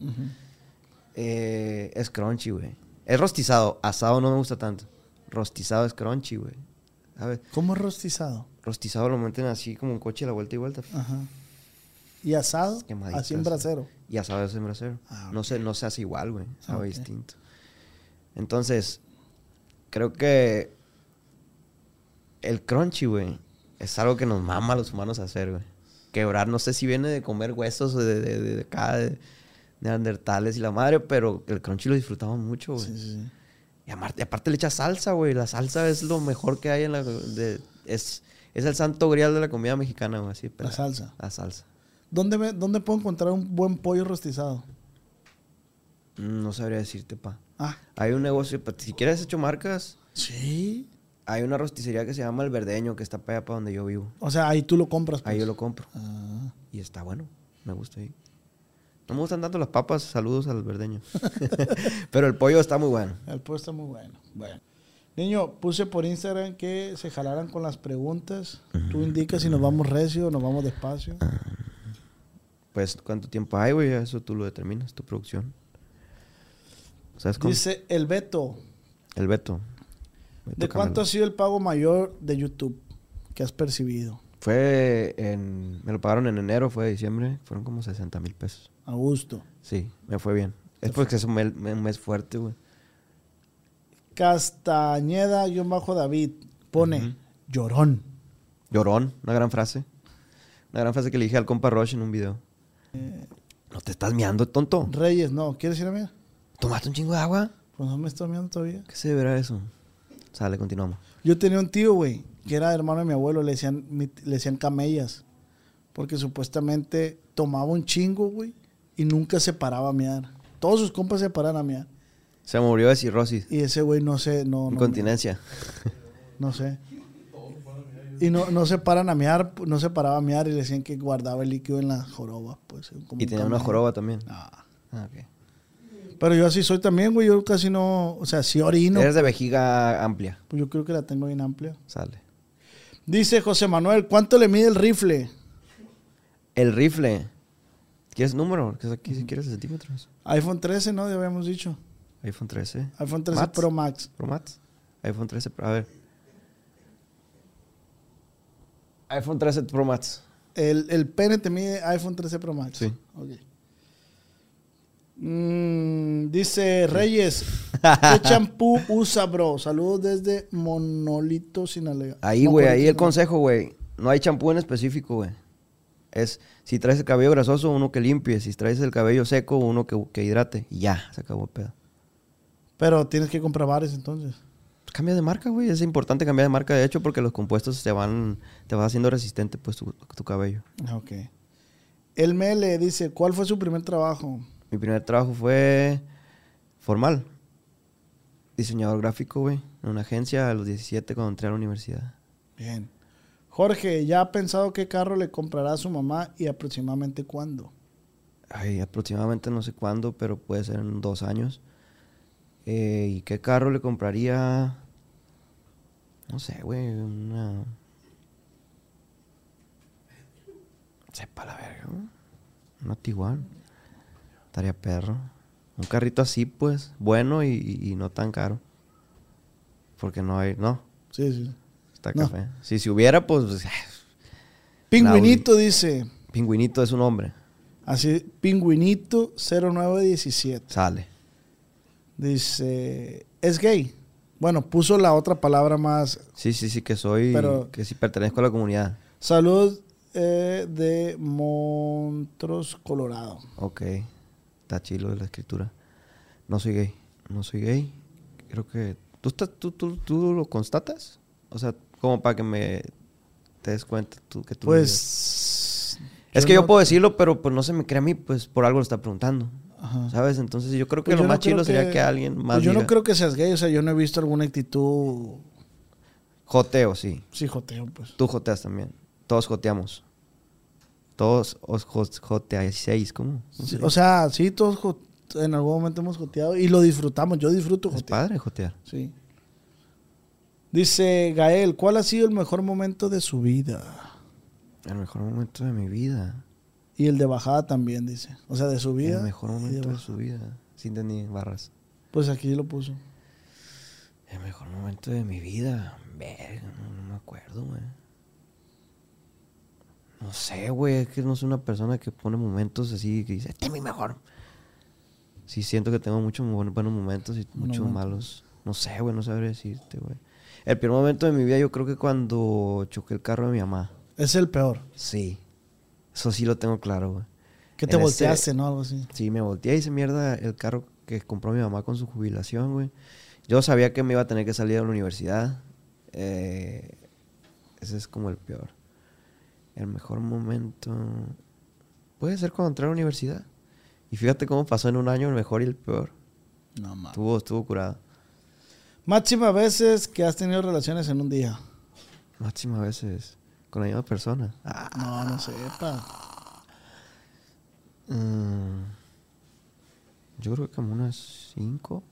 Eh, es crunchy, güey. Es rostizado. Asado no me gusta tanto. Rostizado es crunchy, güey. ¿Sabes? ¿Cómo es rostizado? Rostizado lo meten así como un coche a la vuelta y vuelta. Ajá. ¿Y asado? Así en brasero. Y asado es en brasero. Ah, no, se, no se hace igual, güey. Sabe Ok. distinto. Entonces, creo que el crunchy, güey, es algo que nos mama a los humanos hacer, güey. Quebrar, no sé si viene de comer huesos de, de, de, de acá, de neandertales y la madre, pero el crunchy lo disfrutamos mucho, güey. Sí, sí, sí. Y aparte, aparte le echas salsa, güey. La salsa es lo mejor que hay en la... de- es, es el santo grial de la comida mexicana, güey. Así, La salsa. La salsa. ¿Dónde, me- ¿Dónde puedo encontrar un buen pollo rostizado? Mm, No sabría decirte, pa. Ah, Hay un negocio, pa- si quieres hecho marcas, sí. Hay una rosticería que se llama El Verdeño, que está para allá para donde yo vivo. O sea, ahí tú lo compras. Ahí pues. yo lo compro. Ah. Y está bueno. Me gusta ahí. No me gustan tanto las papas. Saludos al Verdeño. *laughs* *laughs* Pero el pollo está muy bueno. El pollo está muy bueno. Bueno. Niño, puse por Instagram que se jalaran con las preguntas. Tú indicas si nos vamos recio o nos vamos despacio. Pues, ¿cuánto tiempo hay, güey? Eso tú lo determinas, tu producción. ¿Sabes cómo? Dice el Beto. El Beto. ¿De cuánto ha sido el pago mayor de YouTube que has percibido? Fue en... Me lo pagaron en enero, fue de diciembre. Fueron como 60 mil pesos. A gusto. Sí, me fue bien. Es porque es un mes, un mes fuerte, güey. Castañeda-David pone llorón. Llorón, una gran frase. Una gran frase que le dije al compa Roche en un video. No te estás miando, tonto. Reyes, no. ¿Quieres ir a? Pues ¿Tomaste un chingo de agua? no me estoy mirando todavía. ¿Qué se deberá eso? Sale, continuamos. Yo tenía un tío, güey, que era hermano de mi abuelo, le decían, le decían camellas. Porque supuestamente tomaba un chingo, güey, y nunca se paraba a mear. Todos sus compas se paraban a mear. Se murió de cirrosis. Y ese güey no sé, no, Incontinencia. no sé. Y no, no se paran a mear, no se paraba a mear y le decían que guardaba el líquido en la joroba, pues. como Y tenía una joroba también. Ah. Ah, ok. Pero yo así soy también, güey. Yo casi no, o sea, sí orino. Eres de vejiga amplia. Pues yo creo que la tengo bien amplia. Sale. Dice José Manuel, ¿cuánto le mide el rifle? El rifle. ¿Quieres número? Aquí si quieres centímetros. iPhone 13, ¿no? Ya habíamos dicho. iPhone 13. iPhone 13 Max. Pro Max. Pro Max. iPhone 13 Pro. A ver. iPhone 13 Pro Max. El, el pene te mide iPhone 13 Pro Max. Sí. Ok. Mm, dice Reyes, ¿qué *laughs* champú usa, bro? Saludos desde Monolito, Sinaloa. Ahí, güey, ahí el consejo, güey. No hay champú en específico, güey. Es, si traes el cabello grasoso, uno que limpie. Si traes el cabello seco, uno que, que hidrate. Y ya, se acabó el pedo. Pero tienes que comprar varios entonces. Pues cambia de marca, güey. Es importante cambiar de marca, de hecho, porque los compuestos te van, te van haciendo resistente, pues, tu, tu cabello. Ah, Ok. El Mele dice, ¿cuál fue su primer trabajo? Mi primer trabajo fue formal. Diseñador gráfico, güey. En una agencia a los 17 cuando entré a la universidad. Bien. Jorge, ¿ya ha pensado qué carro le comprará a su mamá y aproximadamente cuándo? Ay, aproximadamente no sé cuándo, pero puede ser en dos años. Eh, ¿Y qué carro le compraría? No sé, güey, una... Sepa la verga, güey. Una Tiguan. Estaría perro. Un carrito así, pues, bueno y, no tan caro. Porque no hay, no, Sí, sí. está No. café. Si se hubiera, pues, pues, Pingüinito dice, pingüinito es un hombre. así, Pingüinito 0917. Sale. Dice, es gay. Bueno, puso la otra palabra más. Sí, sí, sí, que soy, Pero- que sí pertenezco a la comunidad. Salud eh, de Montrose, Colorado. Ok. Está chilo de la escritura. No soy gay. No soy gay. Creo que. ¿Tú, estás, tú, tú, tú lo constatas? O sea, como para que me te des cuenta tú que tú. Pues. Es que yo no- puedo decirlo, pero pues no se me cree a mí, pues por algo lo está preguntando. Ajá. ¿Sabes? Entonces yo creo que Pues lo no más creo chilo sería que alguien más. pues yo no creo que seas gay, o sea, yo no he visto alguna actitud. Joteo, sí. Sí, joteo, pues. Tú joteas también. Todos joteamos. Todos os jo- joteáis, ¿cómo? ¿Cómo Sí, se o sea, sí, todos en algún momento hemos joteado y lo disfrutamos. Yo disfruto es jotear. padre jotear. Sí. Dice Gael, ¿cuál ha sido el mejor momento de su vida? El mejor momento de mi vida. Y el de bajada también, dice. O sea, de su vida. El mejor de momento de su vida. Sin ni barras. Pues aquí lo puso. El mejor momento de mi vida. Verga, no, no me acuerdo, güey. No sé, güey. Es que no soy una persona que pone momentos así que dice, este es mi mejor. Sí, siento que tengo muchos buen- buenos momentos y muchos malos. No sé, güey, no sabré decirte, güey. El peor momento de mi vida yo creo que cuando choqué el carro de mi mamá. Es el peor. Sí. Eso sí lo tengo claro, güey. Que te En volteaste, ese- ¿no? Algo así. Sí, me volteé y hice mierda el carro que compró mi mamá con su jubilación, güey. Yo sabía que me iba a tener que salir de la universidad. Eh, ese es como el peor. El mejor momento. Puede ser cuando entré a la universidad. Y fíjate cómo pasó en un año el mejor y el peor. No mames. Estuvo, estuvo curado. Máximas veces que has tenido relaciones en un día. Máxima veces. Con la misma persona. No, no sepa. mm, yo creo que como unas cinco.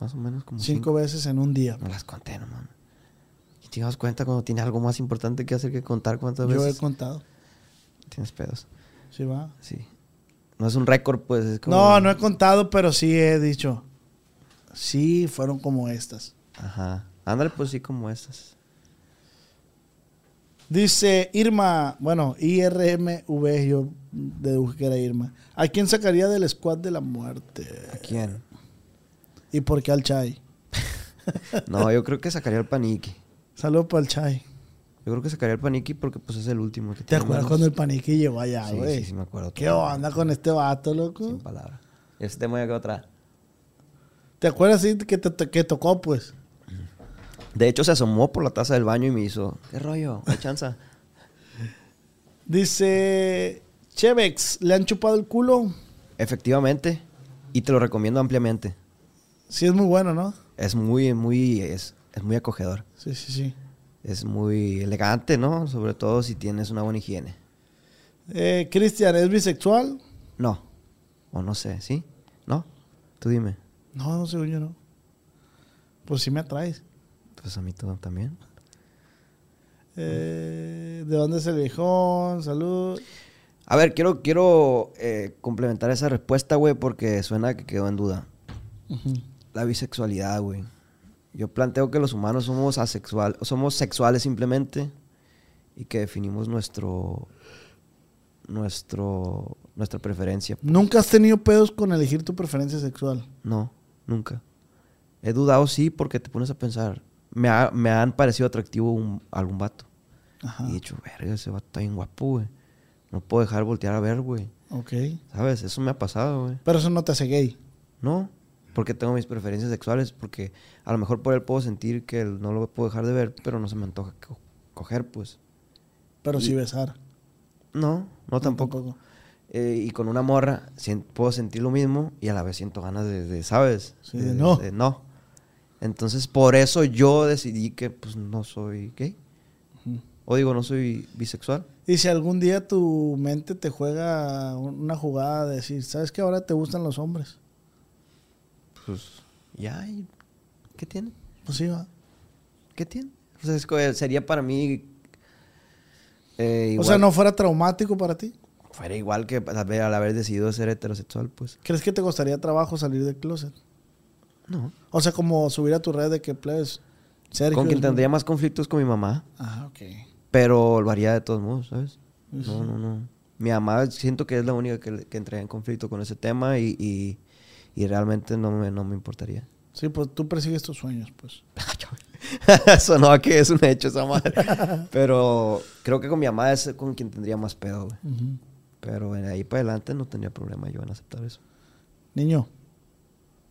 Más o menos como Cinco veces en un día. No las conté, no mames. Te das cuenta cuando tiene algo más importante que hacer que contar cuántas Yo he veces contado. tienes pedos. Sí, va. Sí. No es un récord, pues. Es como... No, no he contado, pero sí he dicho. Sí, fueron como estas. Ajá. Ándale, pues sí, como estas. Dice Irma, bueno, IRMV, yo deduje que era Irma. ¿A quién sacaría del squad de la muerte? ¿A quién? ¿Y por qué al Chai? *laughs* No, yo creo que sacaría el paniqui. Saludos para el Chai. Yo creo que sacaría el paniqui porque pues es el último que ¿Te acuerdas cuando el paniqui llegó allá, güey? sí, sí, me acuerdo. ¿Qué onda con este vato, loco? Sin palabra. Este tema ya quedó atrás. ¿Te acuerdas sí, que, te, que tocó, pues? De hecho, se asomó por la taza del baño y me hizo, ¿qué rollo? ¿Hay chanza? *laughs* Dice Chevex, ¿le han chupado el culo? Efectivamente. Y te lo recomiendo ampliamente. Sí, es muy bueno, ¿no? Es muy, muy, es, es muy acogedor. Sí, sí, sí. Es muy elegante, ¿no? Sobre todo si tienes una buena higiene. Eh, Cristian, ¿es bisexual? No. O no sé, ¿sí? ¿No? Tú dime. No, no, según yo no. Pues sí me atraes. Pues a mí todo también. Eh, ¿De dónde es el viejón? Salud. A ver, quiero, quiero eh, complementar esa respuesta, güey, porque suena que quedó en duda. La bisexualidad, güey. Yo planteo que los humanos somos asexual, somos sexuales simplemente y que definimos nuestro, nuestro, nuestra preferencia. ¿Nunca has tenido pedos con elegir tu preferencia sexual? No, nunca. He dudado, sí, porque te pones a pensar. Me, ha- me han parecido atractivo un- algún vato. Ajá. Y he dicho, verga, ese vato está bien guapo, güey. No puedo dejar de voltear a ver, güey. Ok. ¿Sabes? Eso me ha pasado, güey. Pero eso no te hace gay. No, porque tengo mis preferencias sexuales, porque a lo mejor por él puedo sentir que no lo puedo dejar de ver, pero no se me antoja co- coger, pues. Pero Y- sí besar. No, no tampoco. Eh, y con una morra puedo sentir lo mismo y a la vez siento ganas de, de, ¿sabes? Sí, de no. no. Entonces, por eso yo decidí que pues no soy gay. O digo, no soy bisexual. Y si algún día tu mente te juega una jugada de decir, ¿sabes que ahora te gustan los hombres? Pues ya, ¿y ¿qué tiene? Pues sí, va. ¿Qué tiene? O sea, es que sería para mí... eh, O sea, no fuera traumático para ti. Fuera igual que al haber, al haber decidido ser heterosexual, pues. ¿Crees que te costaría trabajo salir del closet? No. O sea, como subir a tu red de que, plebes, Sergio... Con quien tendría más conflictos con mi mamá, Ah, ok. pero lo haría de todos modos, ¿sabes? Sí. No, no, no. Mi mamá siento que es la única que, que entraría en conflicto con ese tema y, y, y realmente no me, no me importaría. Sí, pues tú persigues tus sueños, pues. *laughs* *laughs* Sonó a que es un hecho esa madre. *laughs* pero creo que con mi mamá es con quien tendría más pedo, güey. Pero de ahí para adelante no tendría problema yo en aceptar eso. Niño,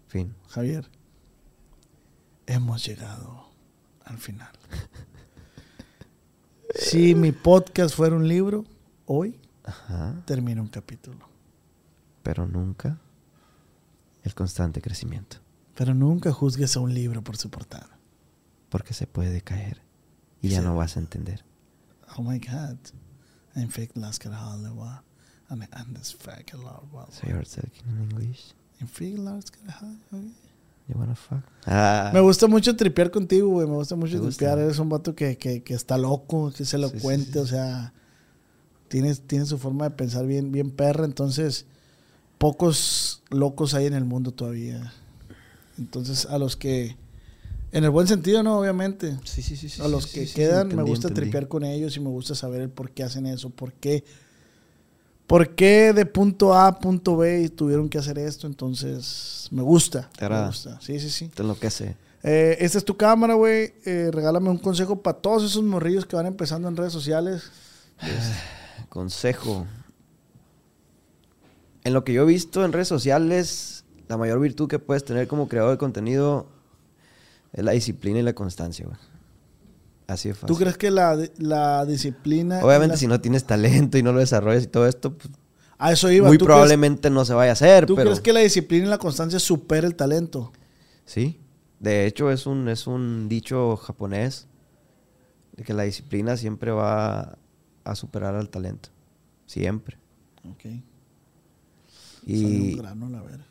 Fin. Javier, hemos llegado al final. si mi podcast fuera un libro, hoy Ajá. termina un capítulo. Pero nunca el constante crecimiento. Pero nunca juzgues a un libro por su portada. Porque se puede caer y Sí. ya no vas a entender. Oh my God. En fick laskar halva. En andes fäck larva. So you're talking in English. En fick laskar halva. You wanna fuck? Ah. Me gusta mucho tripear contigo, güey. Me gusta mucho ¿Te gusta? tripear. Eres un vato que, que, que está loco, que se lo sí, cuente. sí. O sea, tienes, tienes su forma de pensar bien, bien perra. Entonces, pocos locos hay en el mundo todavía. Entonces, a los que, en el buen sentido, ¿no? Obviamente. Sí, sí, sí. sí, a los sí, que sí, quedan, me gusta entendí. tripear con ellos y me gusta saber el por qué hacen eso, por qué. ¿Por qué de punto A a punto B tuvieron que hacer esto? Entonces, me gusta. ¿Te me gusta. Sí, sí, sí. Te enloquece. Eh, esta es tu cámara, güey. Eh, regálame un consejo para todos esos morrillos que van empezando en redes sociales. Consejo. En lo que yo he visto en redes sociales, la mayor virtud que puedes tener como creador de contenido es la disciplina y la constancia, güey. Así de fácil. ¿Tú crees que la, la disciplina... Obviamente, la- si no tienes talento y no lo desarrollas y todo esto, pues, A eso iba. muy ¿Tú probablemente no se vaya a hacer, ¿Tú pero... crees que la disciplina y la constancia supera el talento? Sí. De hecho, es un, es un dicho japonés de que la disciplina siempre va a superar al talento. Siempre. Ok. Y... grano, la verga.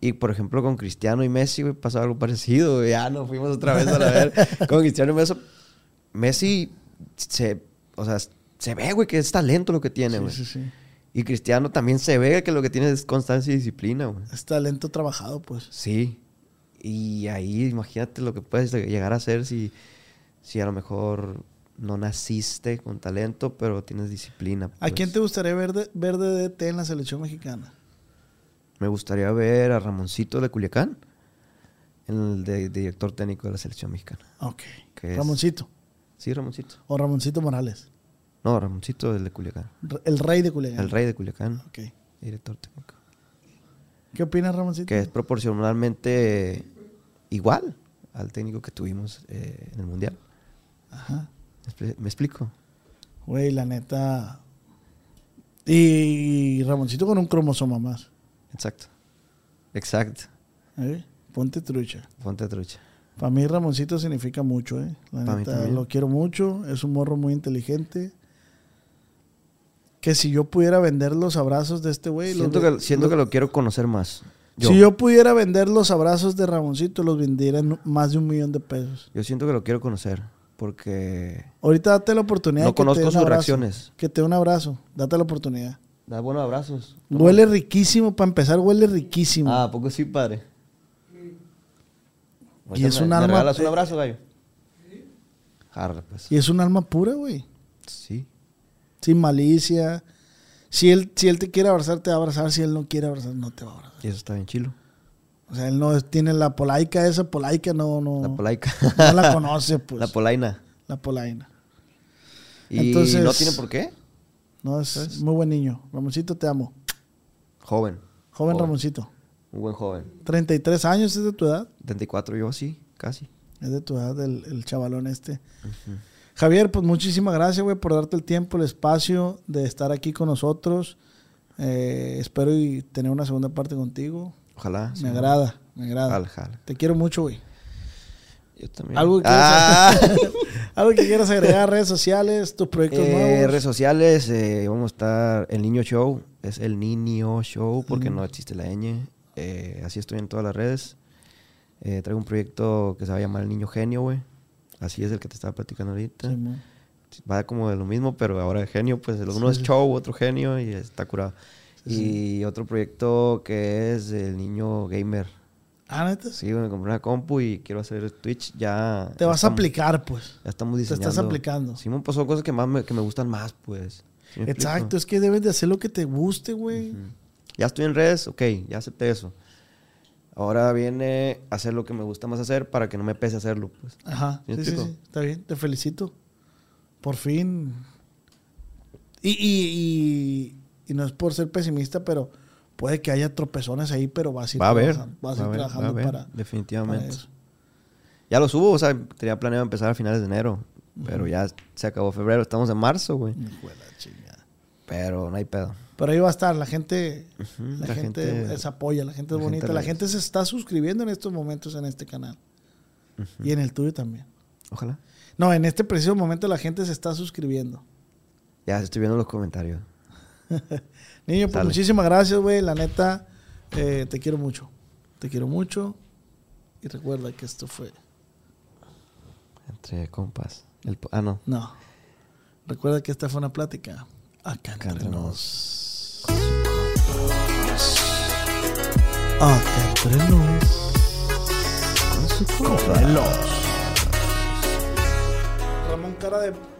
Y por ejemplo, con Cristiano y Messi, güey, pasó algo parecido. güey. Ya no fuimos otra vez a la ver. *laughs* con Cristiano y Messi, Messi se, o sea, se ve, güey, que es talento lo que tiene, Sí, güey. sí, sí. Y Cristiano también se ve que lo que tiene es constancia y disciplina, güey. Es talento trabajado, pues. Sí. Y ahí imagínate lo que puedes llegar a hacer si, si a lo mejor no naciste con talento, pero tienes disciplina. ¿A pues. quién te gustaría ver de, ver de DT en la selección mexicana? Me gustaría ver a Ramoncito de Culiacán, el de- director técnico de la selección mexicana. Ok. Ramoncito. Sí, Ramoncito. O Ramoncito Morales. No, Ramoncito el de Culiacán. El rey de Culiacán. El rey de Culiacán, Ok. director técnico. ¿Qué opinas, Ramoncito? Que es proporcionalmente igual al técnico que tuvimos eh, en el Mundial. Ajá. ¿Me expli- ¿Me explico? Güey, la neta. Y Ramoncito con un cromosoma más. Exacto. Exacto. ¿eh? Ponte trucha. Ponte trucha. Para mí Ramoncito significa mucho, ¿eh? La Pa' neta, lo quiero mucho. Es un morro muy inteligente. Que si yo pudiera vender los abrazos de este güey... los Siento, ve- que, siento los- que lo quiero conocer más. Yo, Si yo pudiera vender los abrazos de Ramoncito, los vendiera en más de un millón de pesos. yo siento que lo quiero conocer. Porque Ahorita date la oportunidad no que conozco sus abrazo. reacciones. Que te dé un abrazo. Date la oportunidad. Da buenos abrazos. Huele riquísimo. Para empezar, huele riquísimo. Ah, ¿a poco sí, padre? Y es me, un ¿me alma- regalas un abrazo, gallo? Jarra, pues. Y es un alma pura, güey. Sí. Sin malicia. Si él, si él te quiere abrazar, te va a abrazar. Si él no quiere abrazar, no te va a abrazar. Y eso está bien chilo. O sea, él no tiene la polaica esa, polaica no, no, La polaica. no la conoce, *laughs* pues. La polaina. La polaina. Y Entonces- no tiene por qué. No, es muy buen niño. Ramoncito, te amo. Joven. Joven Ramoncito. Un buen joven. 33 años es de tu edad. 34 yo sí, casi. Es de tu edad el, el chavalón este. Javier, pues muchísimas gracias, güey, por darte el tiempo, el espacio de estar aquí con nosotros. Eh, espero y tener una segunda parte contigo. Ojalá. Me agrada, me agrada. Jala, jala. Te quiero mucho, güey. Yo también. Algo que, Ah. quieras, *laughs* algo que quieras agregar redes sociales, tus proyectos Eh, nuevos. redes sociales, eh, vamos a estar el Niño Show, es el Niño Show porque no existe la ñ. Eh, así estoy en todas las redes. Eh, traigo un proyecto que se va a llamar El Niño Genio, güey. Así es el que te estaba platicando ahorita. Sí. Va como de lo mismo, pero ahora el genio, pues el uno es show, otro genio y está curado. Y otro proyecto que es el Niño Gamer. Ah, neta. Sí, me compré una compu y quiero hacer Twitch. Ya. Te ya vas a aplicar, pues. Ya estamos Te diseñando. estás aplicando. Sí, me pasó cosas que, más me, que me gustan más, pues. ¿Sí me Exacto, es que debes de hacer lo que te guste, güey. Ya estoy en redes, ok, ya acepté eso. Ahora viene hacer lo que me gusta más hacer para que no me pese hacerlo, pues. Ajá, ¿Sí sí, sí, está bien, te felicito. Por fin. Y, y, y, y no es por ser pesimista, pero puede que haya tropezones ahí, pero vas a ir Va a haber, trabajando, vas va a ir trabajando va a haber, para, definitivamente. para eso. Ya lo subo, o sea, tenía planeado empezar a finales de enero. Pero ya se acabó febrero, estamos en marzo, güey. Pero no hay pedo. Pero ahí va a estar, la gente, la, la gente, gente- es apoya, la gente es la bonita, gente la gente se está suscribiendo en estos momentos en este canal. Y en el tuyo también. Ojalá. No, en este preciso momento la gente se está suscribiendo. Ya estoy viendo los comentarios. *laughs* Niño, pues muchísimas gracias, güey. La neta, eh, te quiero mucho. Te quiero mucho. Y recuerda que esto fue. Entre compas. El ah, no. No. Recuerda que esta fue una plática. Acá Acá entre entre nos. Acá entre nos. Con los. Ramón Cara de.